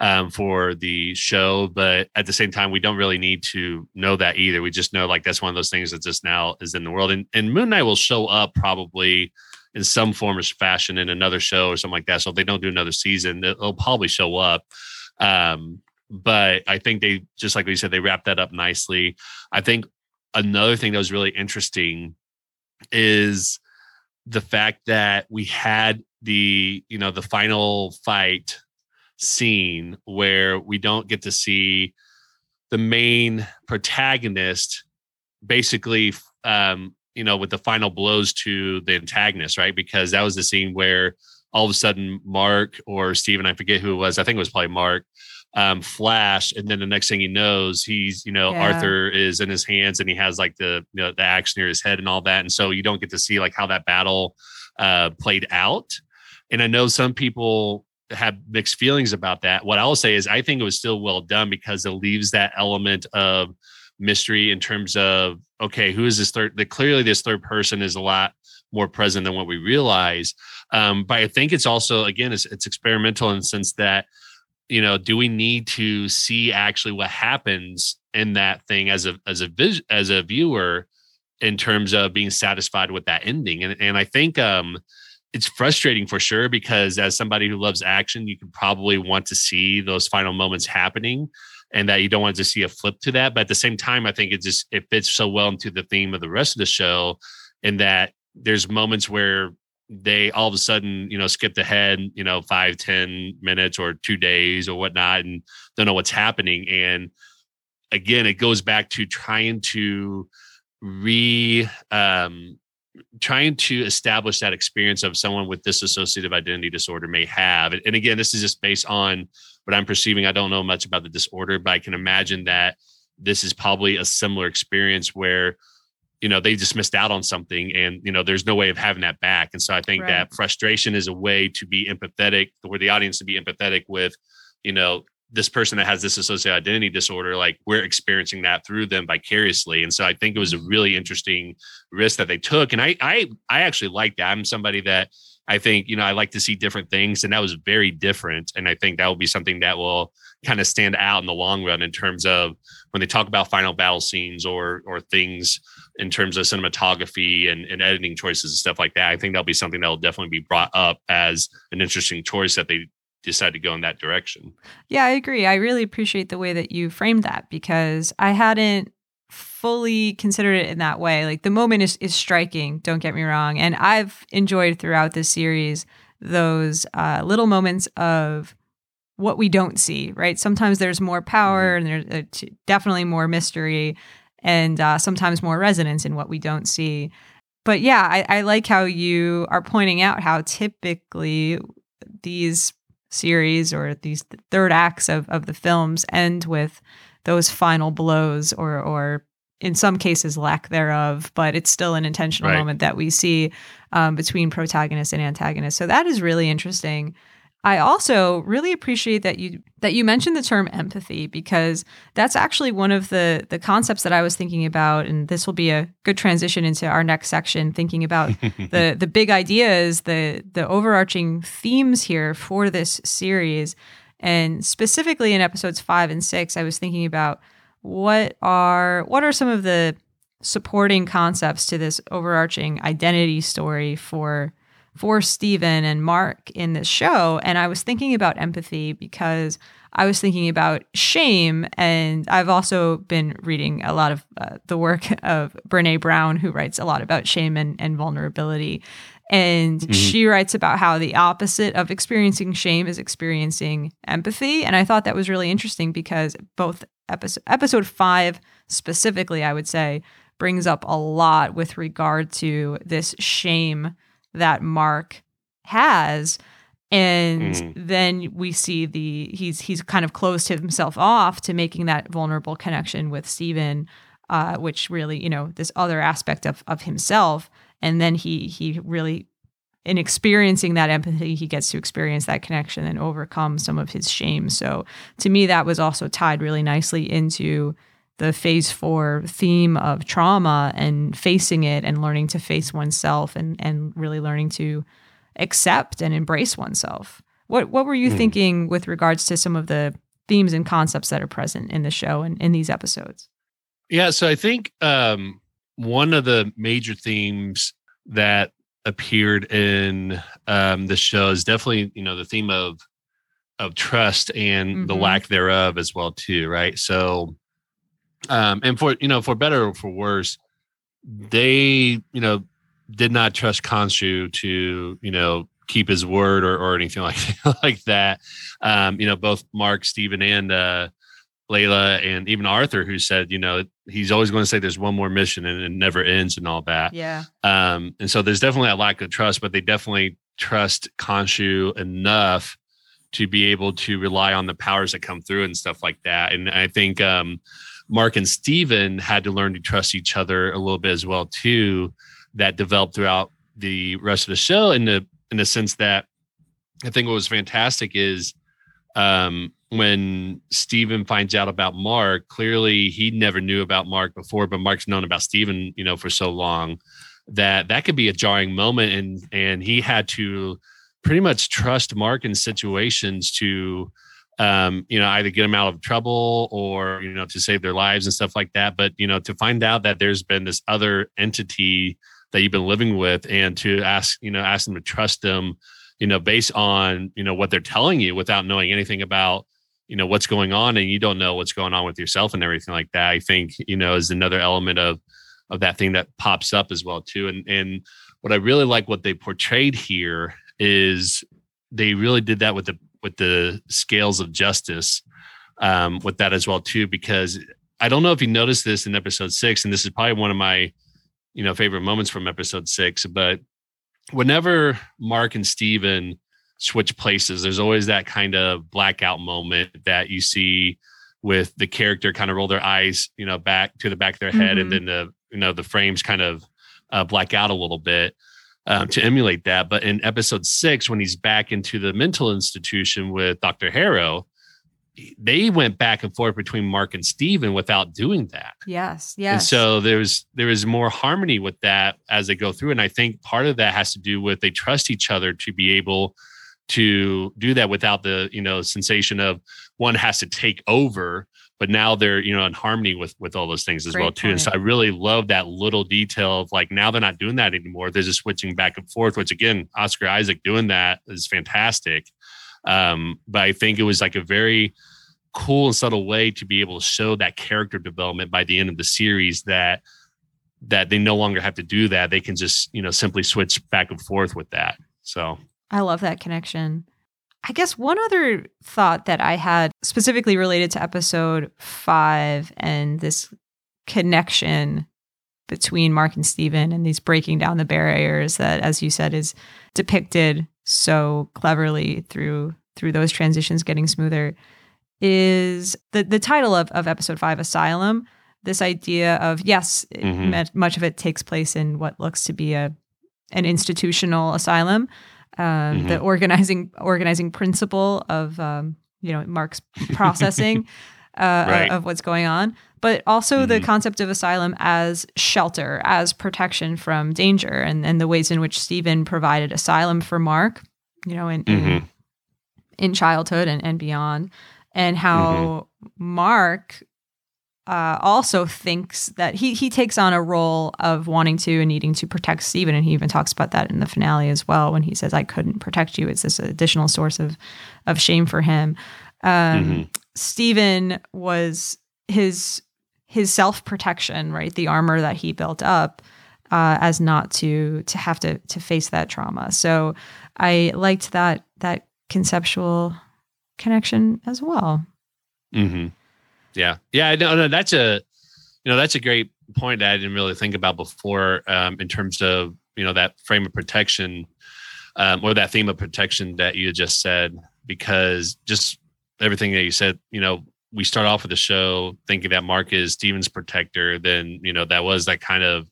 um, for the show, but at the same time, we don't really need to know that either. We just know like that's one of those things that just now is in the world, and and Moon Knight will show up probably in some form or fashion in another show or something like that. So if they don't do another season, it'll probably show up. Um, but I think they just like we said, they wrapped that up nicely. I think another thing that was really interesting is the fact that we had the you know the final fight scene where we don't get to see the main protagonist basically um, you know, with the final blows to the antagonist, right? Because that was the scene where all of a sudden Mark or Steven, I forget who it was, I think it was probably Mark, um, flash, and then the next thing he knows, he's you know yeah. Arthur is in his hands and he has like the you know, the axe near his head and all that, and so you don't get to see like how that battle uh, played out. And I know some people have mixed feelings about that. What I'll say is I think it was still well done because it leaves that element of mystery in terms of okay, who is this third? Clearly this third person is a lot more present than what we realize. Um, but I think it's also again it's, it's experimental in the sense that you know do we need to see actually what happens in that thing as a as a vis- as a viewer in terms of being satisfied with that ending and and I think um it's frustrating for sure because as somebody who loves action you can probably want to see those final moments happening and that you don't want to see a flip to that. But at the same time, I think it just it fits so well into the theme of the rest of the show, in that there's moments where they all of a sudden, you know, skipped ahead, you know, five, ten minutes or two days or whatnot, and don't know what's happening. And again, it goes back to trying to re um trying to establish that experience of someone with dissociative identity disorder may have. And again, this is just based on what I'm perceiving. I don't know much about the disorder, but I can imagine that this is probably a similar experience where you know they just missed out on something and you know there's no way of having that back and so i think right. that frustration is a way to be empathetic for the audience to be empathetic with you know this person that has this associated identity disorder, like we're experiencing that through them vicariously. And so I think it was a really interesting risk that they took. And I I I actually like that. I'm somebody that I think, you know, I like to see different things. And that was very different. And I think that will be something that will kind of stand out in the long run in terms of when they talk about final battle scenes or or things in terms of cinematography and, and editing choices and stuff like that. I think that'll be something that will definitely be brought up as an interesting choice that they decide to go in that direction. Yeah, I agree. I really appreciate the way that you framed that because I hadn't fully considered it in that way. Like the moment is is striking, don't get me wrong. And I've enjoyed throughout this series those uh, little moments of what we don't see, right? Sometimes there's more power mm-hmm. and there's uh, definitely more mystery and uh, sometimes more resonance in what we don't see. But yeah, I, I like how you are pointing out how typically these series or these third acts of, of the films end with those final blows or or in some cases lack thereof but it's still an intentional right. moment that we see um, between protagonist and antagonist so that is really interesting I also really appreciate that you that you mentioned the term empathy because that's actually one of the the concepts that I was thinking about and this will be a good transition into our next section thinking about the the big ideas the the overarching themes here for this series. And specifically in episodes 5 and 6 I was thinking about what are what are some of the supporting concepts to this overarching identity story for for Steven and Mark in this show. And I was thinking about empathy because I was thinking about shame. And I've also been reading a lot of uh, the work of Brene Brown, who writes a lot about shame and, and vulnerability. And mm-hmm. she writes about how the opposite of experiencing shame is experiencing empathy. And I thought that was really interesting because both episode, episode five, specifically, I would say, brings up a lot with regard to this shame that Mark has. And mm. then we see the he's he's kind of closed himself off to making that vulnerable connection with Steven uh, which really you know this other aspect of of himself. And then he he really in experiencing that empathy he gets to experience that connection and overcome some of his shame. So to me that was also tied really nicely into the phase four theme of trauma and facing it and learning to face oneself and and really learning to accept and embrace oneself. What what were you mm. thinking with regards to some of the themes and concepts that are present in the show and in these episodes? Yeah, so I think um, one of the major themes that appeared in um, the show is definitely you know the theme of of trust and mm-hmm. the lack thereof as well too, right? So um, and for you know, for better or for worse, they you know did not trust Khonshu to you know keep his word or, or anything like like that. Um, you know, both Mark, Steven, and uh, Layla, and even Arthur, who said, you know, he's always going to say there's one more mission and it never ends and all that. Yeah. Um, and so there's definitely a lack of trust, but they definitely trust Khonshu enough to be able to rely on the powers that come through and stuff like that. And I think um, Mark and Steven had to learn to trust each other a little bit as well too. That developed throughout the rest of the show in the in the sense that I think what was fantastic is um, when Steven finds out about Mark, clearly he never knew about Mark before, but Mark's known about Steven, you know, for so long that that could be a jarring moment. And and he had to pretty much trust Mark in situations to um, you know, either get them out of trouble or, you know, to save their lives and stuff like that. But, you know, to find out that there's been this other entity that you've been living with and to ask, you know, ask them to trust them, you know, based on, you know, what they're telling you without knowing anything about, you know, what's going on and you don't know what's going on with yourself and everything like that. I think, you know, is another element of, of that thing that pops up as well too. And, and what I really like what they portrayed here is they really did that with the with the scales of justice um, with that as well too because i don't know if you noticed this in episode six and this is probably one of my you know favorite moments from episode six but whenever mark and steven switch places there's always that kind of blackout moment that you see with the character kind of roll their eyes you know back to the back of their head mm-hmm. and then the you know the frames kind of uh, black out a little bit um, to emulate that. But in episode six, when he's back into the mental institution with Dr. Harrow, they went back and forth between Mark and Steven without doing that. Yes. Yes. And so there's there is more harmony with that as they go through. And I think part of that has to do with they trust each other to be able to do that without the, you know, sensation of one has to take over but now they're you know in harmony with with all those things as Great well too. Point. and so i really love that little detail of like now they're not doing that anymore. They're just switching back and forth which again oscar isaac doing that is fantastic. Um, but i think it was like a very cool and subtle way to be able to show that character development by the end of the series that that they no longer have to do that. They can just you know simply switch back and forth with that. So i love that connection I guess one other thought that I had specifically related to episode five and this connection between Mark and Steven and these breaking down the barriers that, as you said, is depicted so cleverly through through those transitions getting smoother is the the title of, of episode five, Asylum. This idea of yes, mm-hmm. much of it takes place in what looks to be a an institutional asylum, um, mm-hmm. the organizing organizing principle of um, you know Mark's processing uh, right. of what's going on, but also mm-hmm. the concept of asylum as shelter, as protection from danger, and and the ways in which Steven provided asylum for Mark, you know, in mm-hmm. in, in, childhood and, and beyond, and how mm-hmm. Mark uh, also thinks that he he takes on a role of wanting to and needing to protect Steven, and he even talks about that in the finale as well when he says, "I couldn't protect you." It's this additional source of of shame for him. Um, mm-hmm. Steven was his his self protection, right? The armor that he built up uh, as not to to have to to face that trauma. So I liked that that conceptual connection as well. Mm-hmm. Yeah, yeah. No, no, that's a you know that's a great point that I didn't really think about before um, in terms of you know that frame of protection um, or that theme of protection that you just said because just everything that you said, you know, we start off with the show thinking that Mark is Steven's protector. Then you know that was that kind of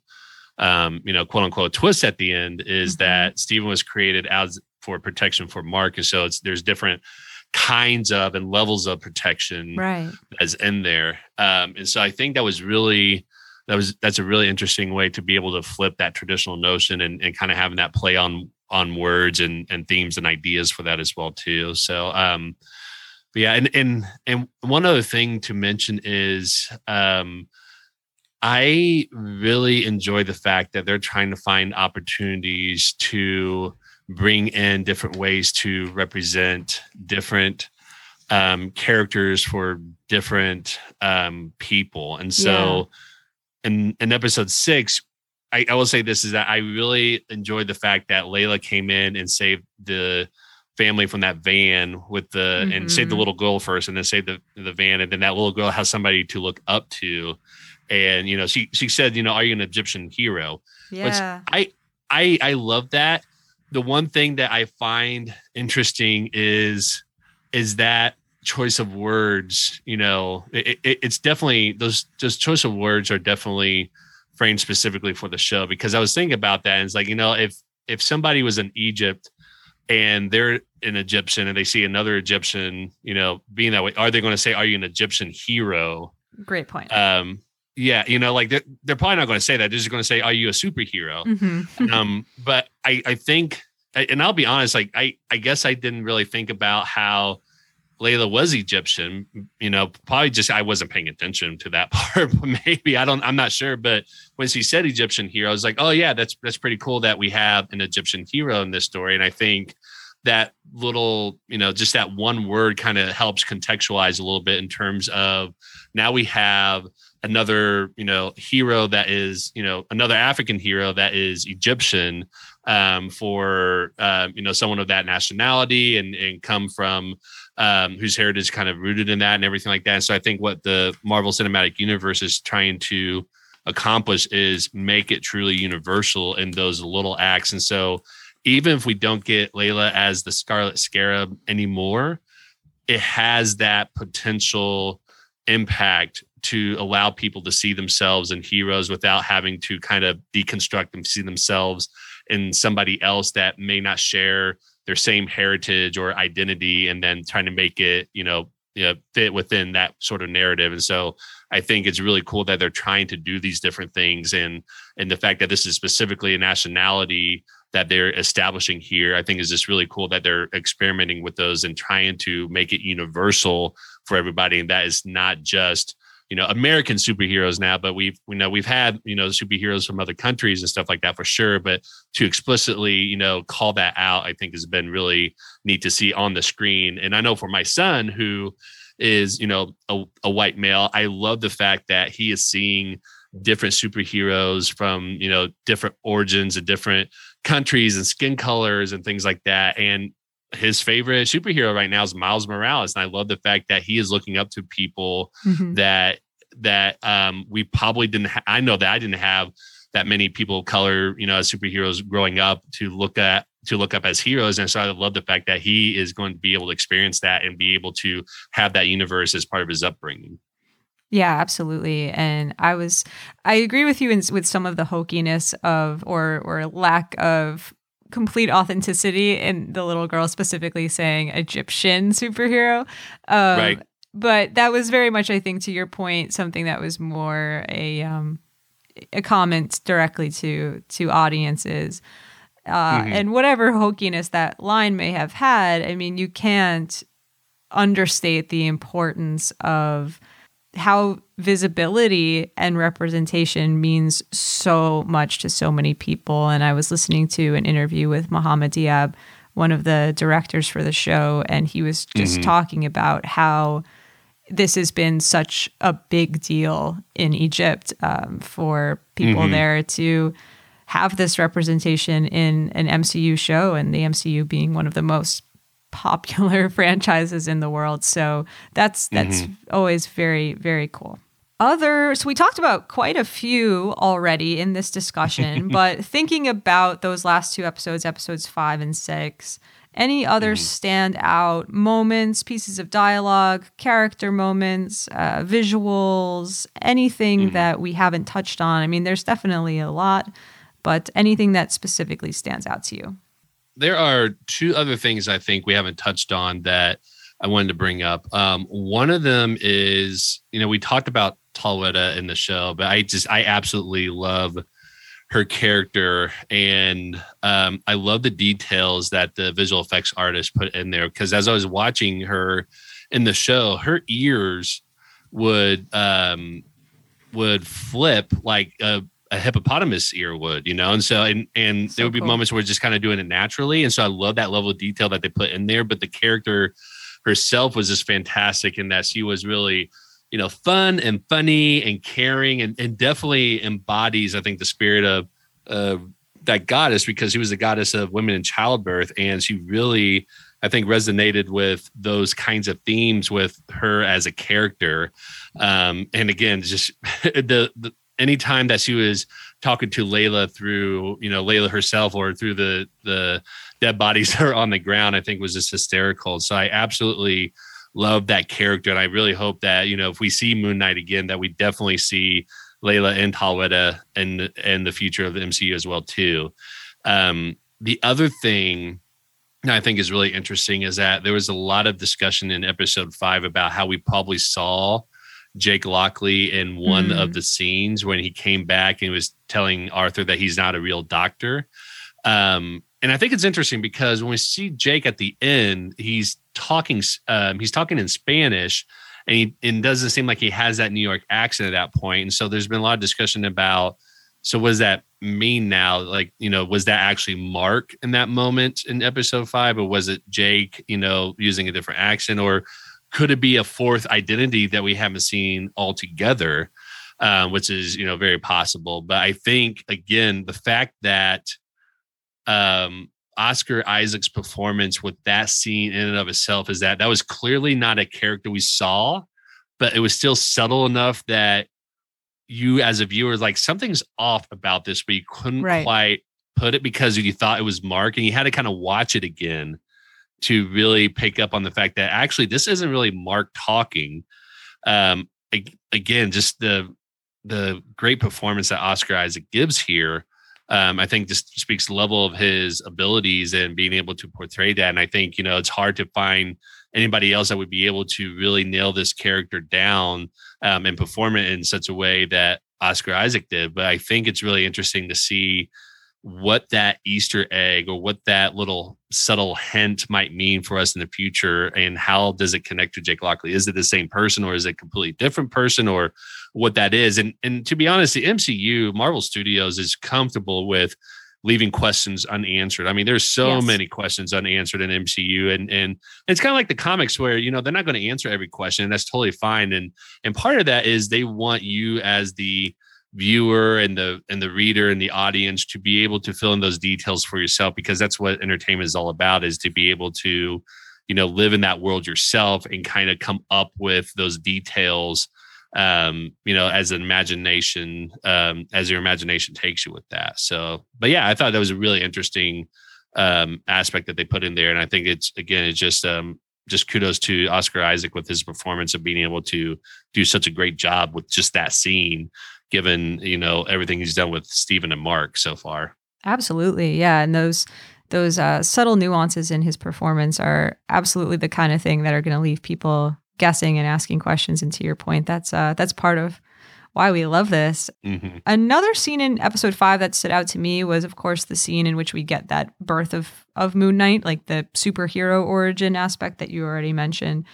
um, you know quote unquote twist at the end is mm-hmm. that Steven was created as for protection for Mark, and so it's there's different kinds of and levels of protection right. as in there. Um, and so i think that was really that was that's a really interesting way to be able to flip that traditional notion and, and kind of having that play on on words and and themes and ideas for that as well too. So um but yeah, and and and one other thing to mention is um I really enjoy the fact that they're trying to find opportunities to bring in different ways to represent different um, characters for different um, people. And so yeah. in, in episode six, I, I, will say this is that I really enjoyed the fact that Layla came in and saved the family from that van with the mm-hmm. and save the mm-hmm. little girl first and then save the the van and then that little girl has somebody to look up to and you know she she said you know are you an egyptian hero yeah but i i i love that the one thing that i find interesting is is that choice of words you know it, it, it's definitely those those choice of words are definitely framed specifically for the show because i was thinking about that and it's like you know if if somebody was in egypt and they're an Egyptian and they see another Egyptian, you know, being that way, are they going to say, "Are you an Egyptian hero?" Great point. Um, yeah, you know, like they're, they're probably not going to say that. They're just going to say, "Are you a superhero?" Mm-hmm. um, but I, I think, and I'll be honest, like I, I guess I didn't really think about how Layla was Egyptian. You know, probably just I wasn't paying attention to that part. But maybe I don't. I'm not sure. But when she said Egyptian hero, I was like, oh yeah, that's that's pretty cool that we have an Egyptian hero in this story. And I think that little, you know, just that one word kind of helps contextualize a little bit in terms of now we have another, you know, hero that is, you know, another African hero that is Egyptian um, for um, you know someone of that nationality and and come from um, whose heritage kind of rooted in that and everything like that. So I think what the Marvel Cinematic Universe is trying to accomplish is make it truly universal in those little acts. And so even if we don't get Layla as the Scarlet Scarab anymore, it has that potential impact to allow people to see themselves in heroes without having to kind of deconstruct and see themselves in somebody else that may not share their same heritage or identity and then trying to make it you know, you know fit within that sort of narrative. And so i think it's really cool that they're trying to do these different things. And and the fact that this is specifically a nationality that they're establishing here i think is just really cool that they're experimenting with those and trying to make it universal for everybody. And that is not just you know American superheroes now, but we've we know we've had you know superheroes from other countries and stuff like that for sure. But to explicitly you know call that out, I think has been really neat to see on the screen. And I know for my son who is you know a, a white male, I love the fact that he is seeing different superheroes from you know different origins and different countries and skin colors and things like that and his favorite superhero right now is Miles Morales, and I love the fact that he is looking up to people mm-hmm. that that um, we probably didn't. Ha- I know that I didn't have that many people of color, you know, as superheroes growing up to look at to look up as heroes, and so I love the fact that he is going to be able to experience that and be able to have that universe as part of his upbringing. Yeah, absolutely. And I was I agree with you in, with some of the hokiness of or or lack of complete authenticity in the little girl specifically saying Egyptian superhero. Um, right. But that was very much, I think, to your point, something that was more a um, a comment directly to to audiences. Uh, mm-hmm. And whatever hokiness that line may have had, I mean, you can't understate the importance of how visibility and representation means so much to so many people. And I was listening to an interview with Mohammed Diab, one of the directors for the show, and he was just mm-hmm. talking about how this has been such a big deal in Egypt um, for people mm-hmm. there to have this representation in an MCU show, and the MCU being one of the most popular franchises in the world. So that's that's mm-hmm. always very very cool. Other so we talked about quite a few already in this discussion, but thinking about those last two episodes, episodes 5 and 6, any other mm-hmm. standout moments, pieces of dialogue, character moments, uh, visuals, anything mm-hmm. that we haven't touched on? I mean, there's definitely a lot, but anything that specifically stands out to you? There are two other things I think we haven't touched on that I wanted to bring up. Um, one of them is, you know, we talked about Taweret in the show, but I just I absolutely love her character and um, I love the details that the visual effects artist put in there because as I was watching her in the show, her ears would um, would flip like a a hippopotamus ear would, you know, and so and and so there would be cool. moments where just kind of doing it naturally, and so I love that level of detail that they put in there. But the character herself was just fantastic in that she was really, you know, fun and funny and caring, and and definitely embodies, I think, the spirit of of that goddess because she was the goddess of women in childbirth, and she really. I think resonated with those kinds of themes with her as a character, um, and again, just the, the anytime that she was talking to Layla through, you know, Layla herself or through the the dead bodies that are on the ground, I think was just hysterical. So I absolutely love that character. And I really hope that, you know, if we see Moon Knight again, that we definitely see Layla and Taweret and and the future of the MCU as well, too. Um, the other thing I think is really interesting is that there was a lot of discussion in episode five about how we probably saw Jake Lockley in one mm. of the scenes when he came back and was telling Arthur that he's not a real doctor. Um, and I think it's interesting because when we see Jake at the end, he's talking um, he's talking in Spanish, and he and doesn't seem like he has that New York accent at that point. And so there's been a lot of discussion about so what does that mean now? Like, you know, was that actually Mark in that moment in episode five, or was it Jake, you know, using a different accent, or could it be a fourth identity that we haven't seen altogether? Uh, which is you know very possible. But I think again the fact that um, Oscar Isaac's performance with that scene in and of itself is that that was clearly not a character we saw, but it was still subtle enough that you as a viewer like something's off about this, but you couldn't right. quite put it because you thought it was Mark, and you had to kind of watch it again to really pick up on the fact that actually this isn't really Mark talking. Um, again, just the the great performance that Oscar Isaac gives here, um, I think just speaks level of his abilities and being able to portray that. And I think you know it's hard to find anybody else that would be able to really nail this character down um, and perform it in such a way that Oscar Isaac did. But I think it's really interesting to see what that Easter egg or what that little subtle hint might mean for us in the future and how does it connect to Jake Lockley? Is it the same person or is it a completely different person or what that is? And and to be honest, the MCU, Marvel Studios is comfortable with leaving questions unanswered. I mean, there's so yes. many questions unanswered in MCU and and it's kind of like the comics where, you know, they're not going to answer every question and that's totally fine and and part of that is they want you as the viewer and the and the reader and the audience to be able to fill in those details for yourself because that's what entertainment is all about is to be able to you know live in that world yourself and kind of come up with those details um you know as an imagination um as your imagination takes you with that. So but yeah i thought that was a really interesting um aspect that they put in there and i think it's again it's just um just kudos to Oscar Isaac with his performance of being able to do such a great job with just that scene given you know everything he's done with Steven and Mark so far. Absolutely, yeah, and those those uh, subtle nuances in his performance are absolutely the kind of thing that are going to leave people guessing and asking questions. And to your point, that's uh, that's part of why we love this. Mm-hmm. Another scene in episode five that stood out to me was, of course, the scene in which we get that birth of of Moon Knight, like the superhero origin aspect that you already mentioned.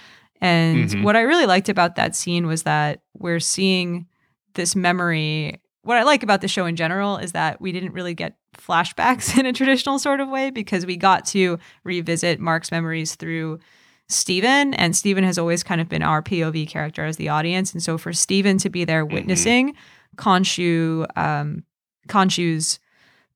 And mm-hmm. what I really liked about that scene was that we're seeing this memory. What I like about the show in general is that we didn't really get flashbacks in a traditional sort of way because we got to revisit Mark's memories through Steven. And Steven has always kind of been our POV character as the audience. And so for Steven to be there mm-hmm. witnessing mm-hmm. Khonshu, um, Khonshu's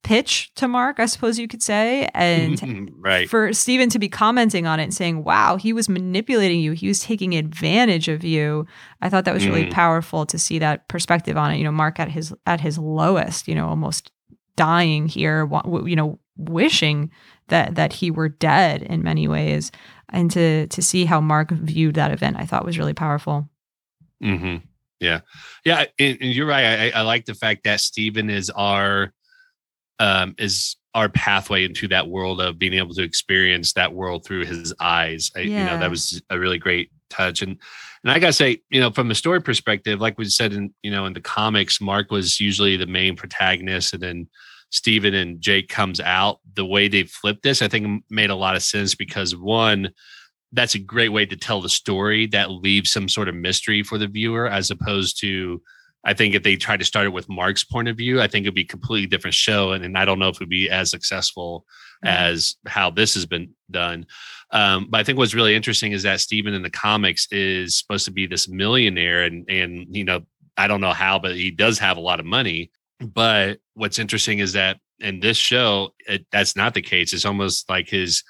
pitch to Mark, I suppose you could say. And right. for Steven to be commenting on it and saying, wow, he was manipulating you, he was taking advantage of you. I thought that was really mm. powerful to see that perspective on it. You know, Mark at his at his lowest, you know, almost dying here, you know, wishing that that he were dead in many ways. And to to see how Mark viewed that event, I thought was really powerful. Mm-hmm. Yeah, yeah, and, and you're right. I, I like the fact that Steven is our um, is our pathway into that world of being able to experience that world through his eyes. I, yeah. You know, that was a really great touch. And and I gotta say, you know, from a story perspective, like we said in you know in the comics, Mark was usually the main protagonist, and then Steven and Jake comes out. The way they flipped this, I think, made a lot of sense because one, that's a great way to tell the story that leaves some sort of mystery for the viewer, as opposed to I think if they tried to start it with Mark's point of view, I think it'd be a completely different show. And, and I don't know if it'd be as successful mm-hmm. as how this has been done. Um, but I think what's really interesting is that Steven in the comics is supposed to be this millionaire and and you know, I don't know how, but he does have a lot of money. But what's interesting is that in this show, it, that's not the case. It's almost like his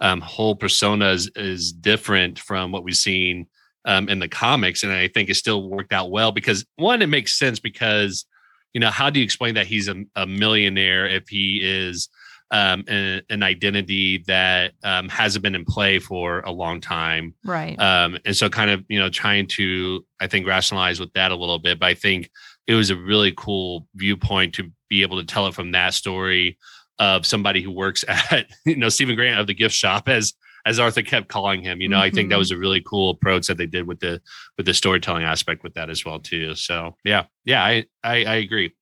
um, whole persona is, is different from what we've seen um, in the comics, and I think it still worked out well because one, it makes sense because you know how do you explain that he's a, a millionaire if he is um, an, an, identity that um, hasn't been in play for a long time, right? Um, and so, kind of, you know, trying to, I think, rationalize with that a little bit. But I think it was a really cool viewpoint to be able to tell it from that story of somebody who works at, you know, Steven Grant of the gift shop as as Arthur kept calling him. You know, mm-hmm. I think that mm-hmm. was a really cool approach that they did with the with the storytelling aspect with that as well too. So yeah, yeah, I I, I agree.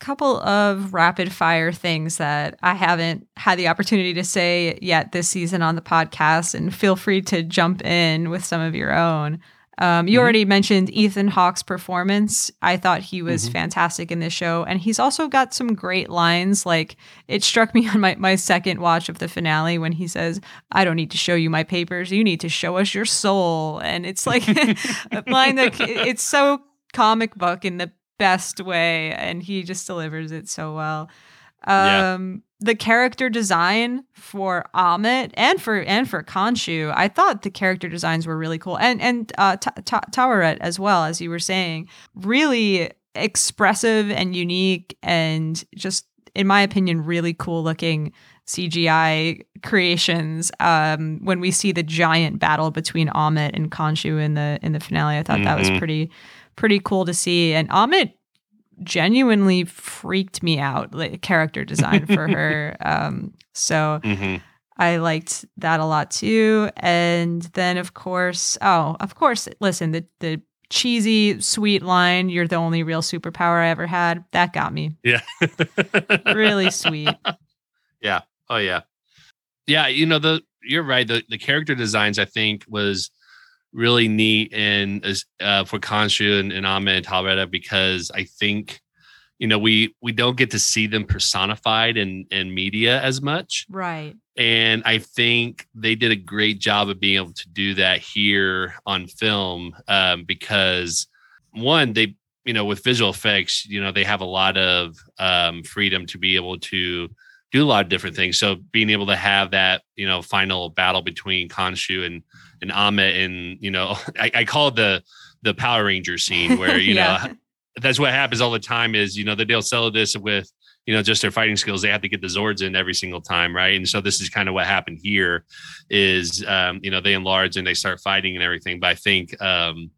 A couple of rapid fire things that I haven't had the opportunity to say yet this season on the podcast, and feel free to jump in with some of your own. Um, you mm-hmm. already mentioned Ethan Hawke's performance. I thought he was mm-hmm. fantastic in this show. And he's also got some great lines. Like it struck me on my, my second watch of the finale when he says, I don't need to show you my papers. You need to show us your soul. And it's like a line that it's so comic book in the best way. And he just delivers it so well. Um, the character design for Ammit and for and for Khonshu, I thought the character designs were really cool, and and uh, Taweret as well, as you were saying, really expressive and unique, and just in my opinion, really cool looking CGI creations. Um, when we see the giant battle between Ammit and Khonshu in the in the finale, I thought mm-hmm. that was mm-hmm. pretty pretty cool to see, and Ammit genuinely freaked me out, like character design for her. Um, so mm-hmm. I liked that a lot too. And then of course, oh, of course, listen, the the cheesy, sweet line, you're the only real superpower I ever had. That got me. Yeah. really sweet. Yeah. Oh yeah. Yeah, you know, the you're right. The the character designs I think was really neat and uh, for Khonshu and, and and Taweret because I think you know we we don't get to see them personified in in media as much. Right. And i think they did a great job of being able to do that here on film um, because one they you know with visual effects you know they have a lot of um, freedom to be able to do a lot of different things. So being able to have that you know final battle between Khonshu and and Ammit and you know I, I call it the the Power Ranger scene where you yeah. know that's what happens all the time is you know they'll sell this with you know just their fighting skills. They have to get the zords in every single time right? And so this is kind of what happened here is um you know they enlarge and they start fighting and everything. But i think um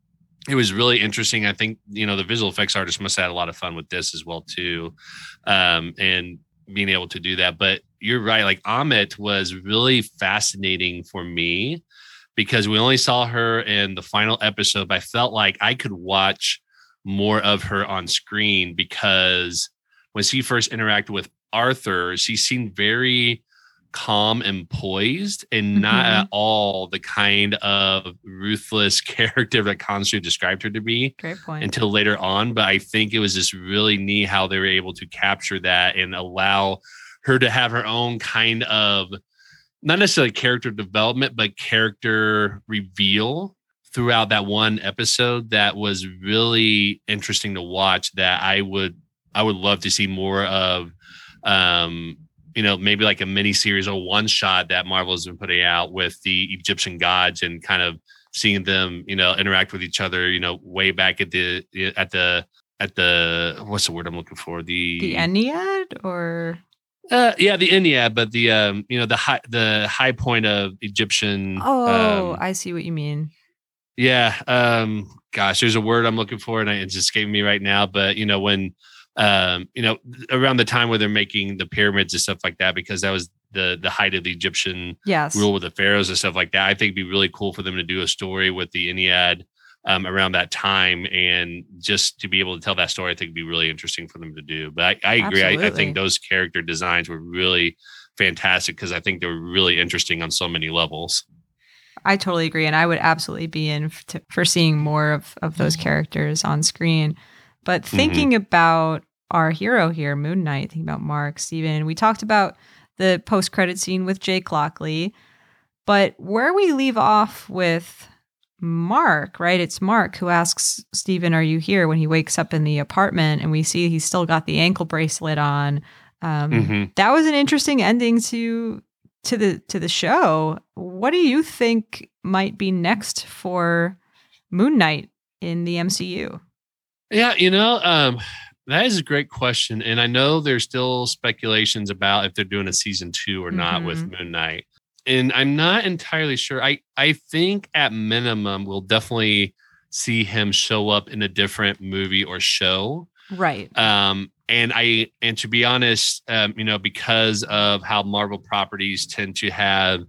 it was really interesting. I think you know the visual effects artist must have had a lot of fun with this as well too. Um and being able to do that. But you're right like Ammit was really fascinating for me because we only saw her in the final episode, I felt like I could watch more of her on screen because when she first interacted with Arthur, she seemed very calm and poised and not Mhm. at all the kind of ruthless character that Constantine described her to be Great point. until later on. But I think it was just really neat how they were able to capture that and allow her to have her own kind of not necessarily character development, but character reveal throughout that one episode that was really interesting to watch that I would I would love to see more of um you know maybe like a mini series or one shot that Marvel has been putting out with the Egyptian gods and kind of seeing them you know interact with each other you know way back at the at the at the what's the word I'm looking for the the Ennead or uh, yeah, the Ennead, but the um, you know, the high the high point of Egyptian. oh, um, I see what you mean. yeah. Um, gosh, there's a word I'm looking for, and I, it's escaping me right now. But you know, when um, you know, around the time where they're making the pyramids and stuff like that, because that was the the height of the Egyptian Yes. rule with the pharaohs and stuff like that. I think it'd be really cool for them to do a story with the Ennead um, around that time, and just to be able to tell that story, I think would be really interesting for them to do. But I, I agree. I, I think those character designs were really fantastic because I think they were really interesting on so many levels. I totally agree, and I would absolutely be in f- to, for seeing more of of those characters on screen. But thinking about our hero here, Moon Knight, thinking about Mark, Steven, we talked about the post credit scene with Jake Lockley, but where we leave off with Mark, right? It's Mark who asks Steven, Are you here? when he wakes up in the apartment, and we see he's still got the ankle bracelet on. Um, Mhm. That was an interesting ending to to the to the show. What do you think might be next for Moon Knight in the MCU? Yeah, you know, um, that is a great question, and I know there's still speculations about if they're doing a season two or not with Moon Knight, and I'm not entirely sure. I I think at minimum we'll definitely see him show up in a different movie or show. Right. Um, and I and to be honest, um, you know, because of how Marvel properties tend to have,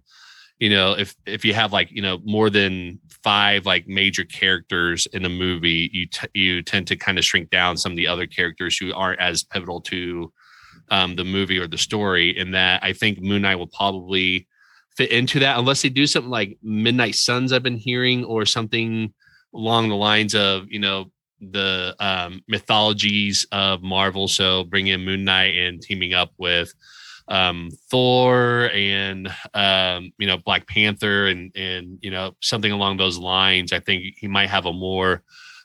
you know, if if you have like you know more than five like major characters in a movie, you t- you tend to kind of shrink down some of the other characters who aren't as pivotal to um, the movie or the story. And that I think Moon Knight will probably fit into that, unless they do something like Midnight Suns. I've been hearing or something along the lines of you know the um, mythologies of Marvel. So bring in Moon Knight and teaming up with um, Thor and um, you know Black Panther and and you know something along those lines. I think he might have a more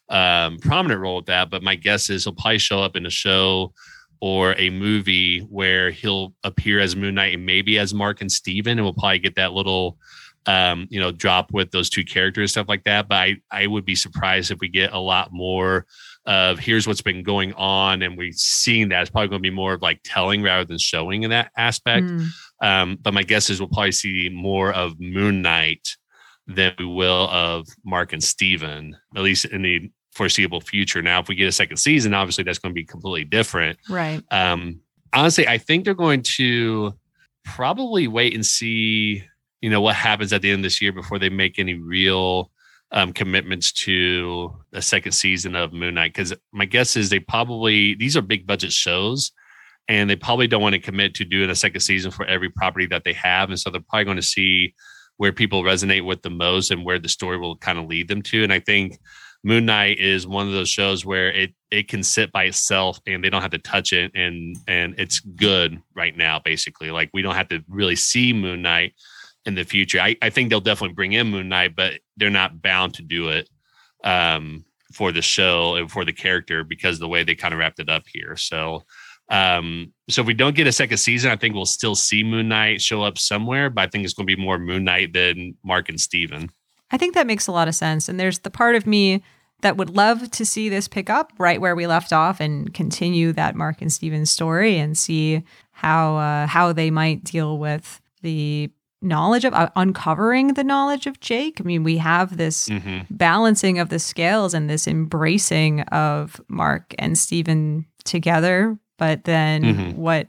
um, prominent role with that. But my guess is he'll probably show up in a show or a movie where he'll appear as Moon Knight and maybe as Mark and Steven, and we'll probably get that little um, you know, drop with those two characters, stuff like that. But I, I would be surprised if we get a lot more of here's what's been going on, and we're seeing that. It's probably going to be more of like telling rather than showing in that aspect. Mm. Um, but my guess is we'll probably see more of Moon Knight than we will of Mark and Steven, at least in the foreseeable future. Now, if we get a second season, obviously that's going to be completely different. Right. Um, honestly, I think they're going to probably wait and see, you know, what happens at the end of this year before they make any real um, commitments to a second season of Moon Knight. Because my guess is they probably these are big budget shows, and they probably don't want to commit to doing a second season for every property that they have, and so they're probably going to see where people resonate with the most and where the story will kind of lead them to. And I think Moon Knight is one of those shows where it it can sit by itself and they don't have to touch it and and it's good right now basically like we don't have to really see Moon Knight in the future. I, I think they'll definitely bring in Moon Knight, but they're not bound to do it um, for the show and for the character because the way they kind of wrapped it up here. So um so if we don't get a second season, I think we'll still see Moon Knight show up somewhere, but I think it's going to be more Moon Knight than Mark and Steven. I think that makes a lot of sense. And there's the part of me that would love to see this pick up right where we left off and continue that Mark and Steven story and see how uh, how they might deal with the knowledge of uh, uncovering the knowledge of Jake. I mean, we have this Mhm. balancing of the scales and this embracing of Mark and Steven together, but then Mhm. what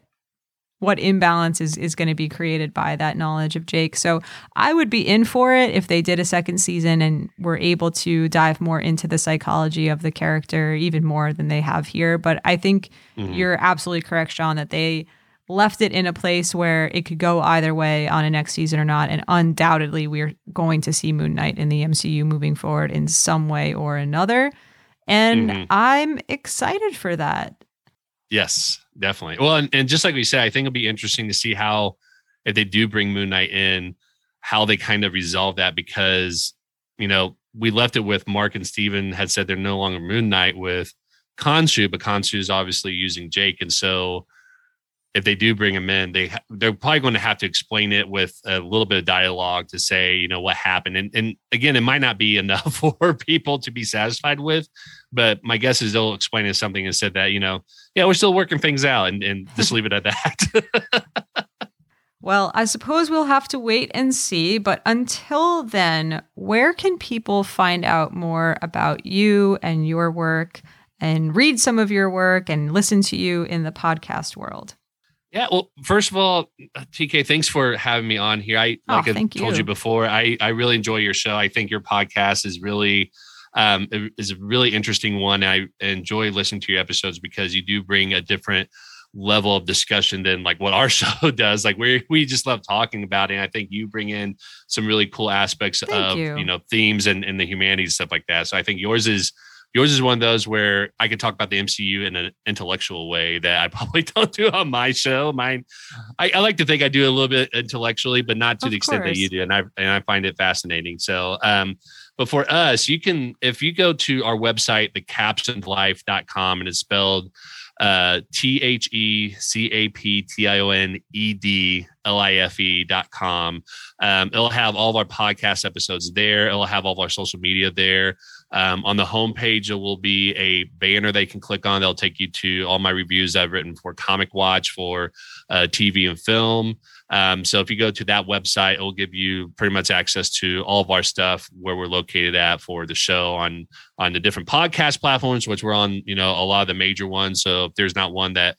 what imbalance is, is going to be created by that knowledge of Jake. So I would be in for it if they did a second season and were able to dive more into the psychology of the character even more than they have here. But I think Mhm. you're absolutely correct, Sean, that they left it in a place where it could go either way on a next season or not. And undoubtedly, we're going to see Moon Knight in the MCU moving forward in some way or another. And mm-hmm. I'm excited for that. Yes, definitely. Well, and, and just like we said, I think it'll be interesting to see how, if they do bring Moon Knight in, how they kind of resolve that because, you know, we left it with Mark and Steven had said they're no longer Moon Knight with Khonshu, but Khonshu is obviously using Jake. And so if they do bring him in, they they're probably going to have to explain it with a little bit of dialogue to say, you know, what happened. And and again, it might not be enough for people to be satisfied with, but my guess is they'll explain it something and said that, you know, yeah, we're still working things out and, and just leave it at that. well, I suppose we'll have to wait and see. But until then, where can people find out more about you and your work and read some of your work and listen to you in the podcast world? Yeah, well, first of all, TK, thanks for having me on here. I oh, like I told you. you before, I I really enjoy your show. I think your podcast is really um is a really interesting one. I enjoy listening to your episodes because you do bring a different level of discussion than like what our show does. Like we we just love talking about it. And I think you bring in some really cool aspects Thank of you. you know themes and, and the humanities stuff like that. So I think yours is Yours is one of those where I can talk about the MCU in an intellectual way that I probably don't do on my show. Mine, I, I like to think I do a little bit intellectually, but not to of the extent course. that you do, and I and I find it fascinating. So, um, but for us, you can if you go to our website, thecaptionedlife.com, and it's spelled uh, T H E C A P T I O N E D L I F E dot com. Um, it'll have all of our podcast episodes there. It'll have all of our social media there. Um, on the homepage, there will be a banner they can click on. They'll take you to all my reviews I've written for Comic Watch, for uh, TV and film. Um, so if you go to that website, it will give you pretty much access to all of our stuff, where we're located at for the show on on the different podcast platforms, which we're on, you know, a lot of the major ones. So if there's not one that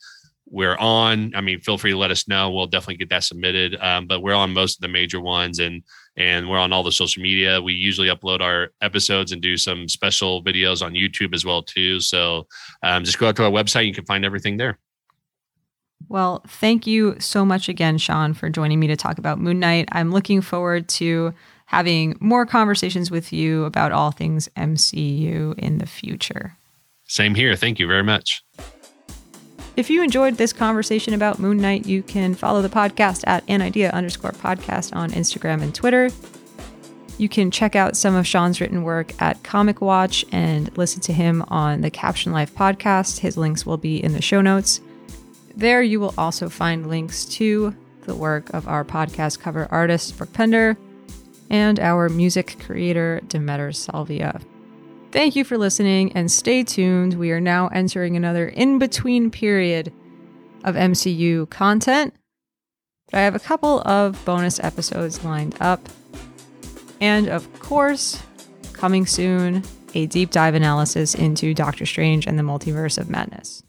we're on, I mean, feel free to let us know. We'll definitely get that submitted. Um, but we're on most of the major ones, and and we're on all the social media. We usually upload our episodes and do some special videos on YouTube as well too. So um, just go out to our website; you can find everything there. Well, thank you so much again, Sean, for joining me to talk about Moon Knight. I'm looking forward to having more conversations with you about all things MCU in the future. Same here. Thank you very much. If you enjoyed this conversation about Moon Knight, you can follow the podcast at an idea underscore podcast on Instagram and Twitter. You can check out some of Sean's written work at Comic Watch and listen to him on the Caption Life podcast. His links will be in the show notes. There, you will also find links to the work of our podcast cover artist, Brooke Pender, and our music creator, Demeter Salvia. Thank you for listening and stay tuned. We are now entering another in between period of MCU content. I have a couple of bonus episodes lined up. And of course, coming soon, a deep dive analysis into Doctor Strange and the Multiverse of Madness.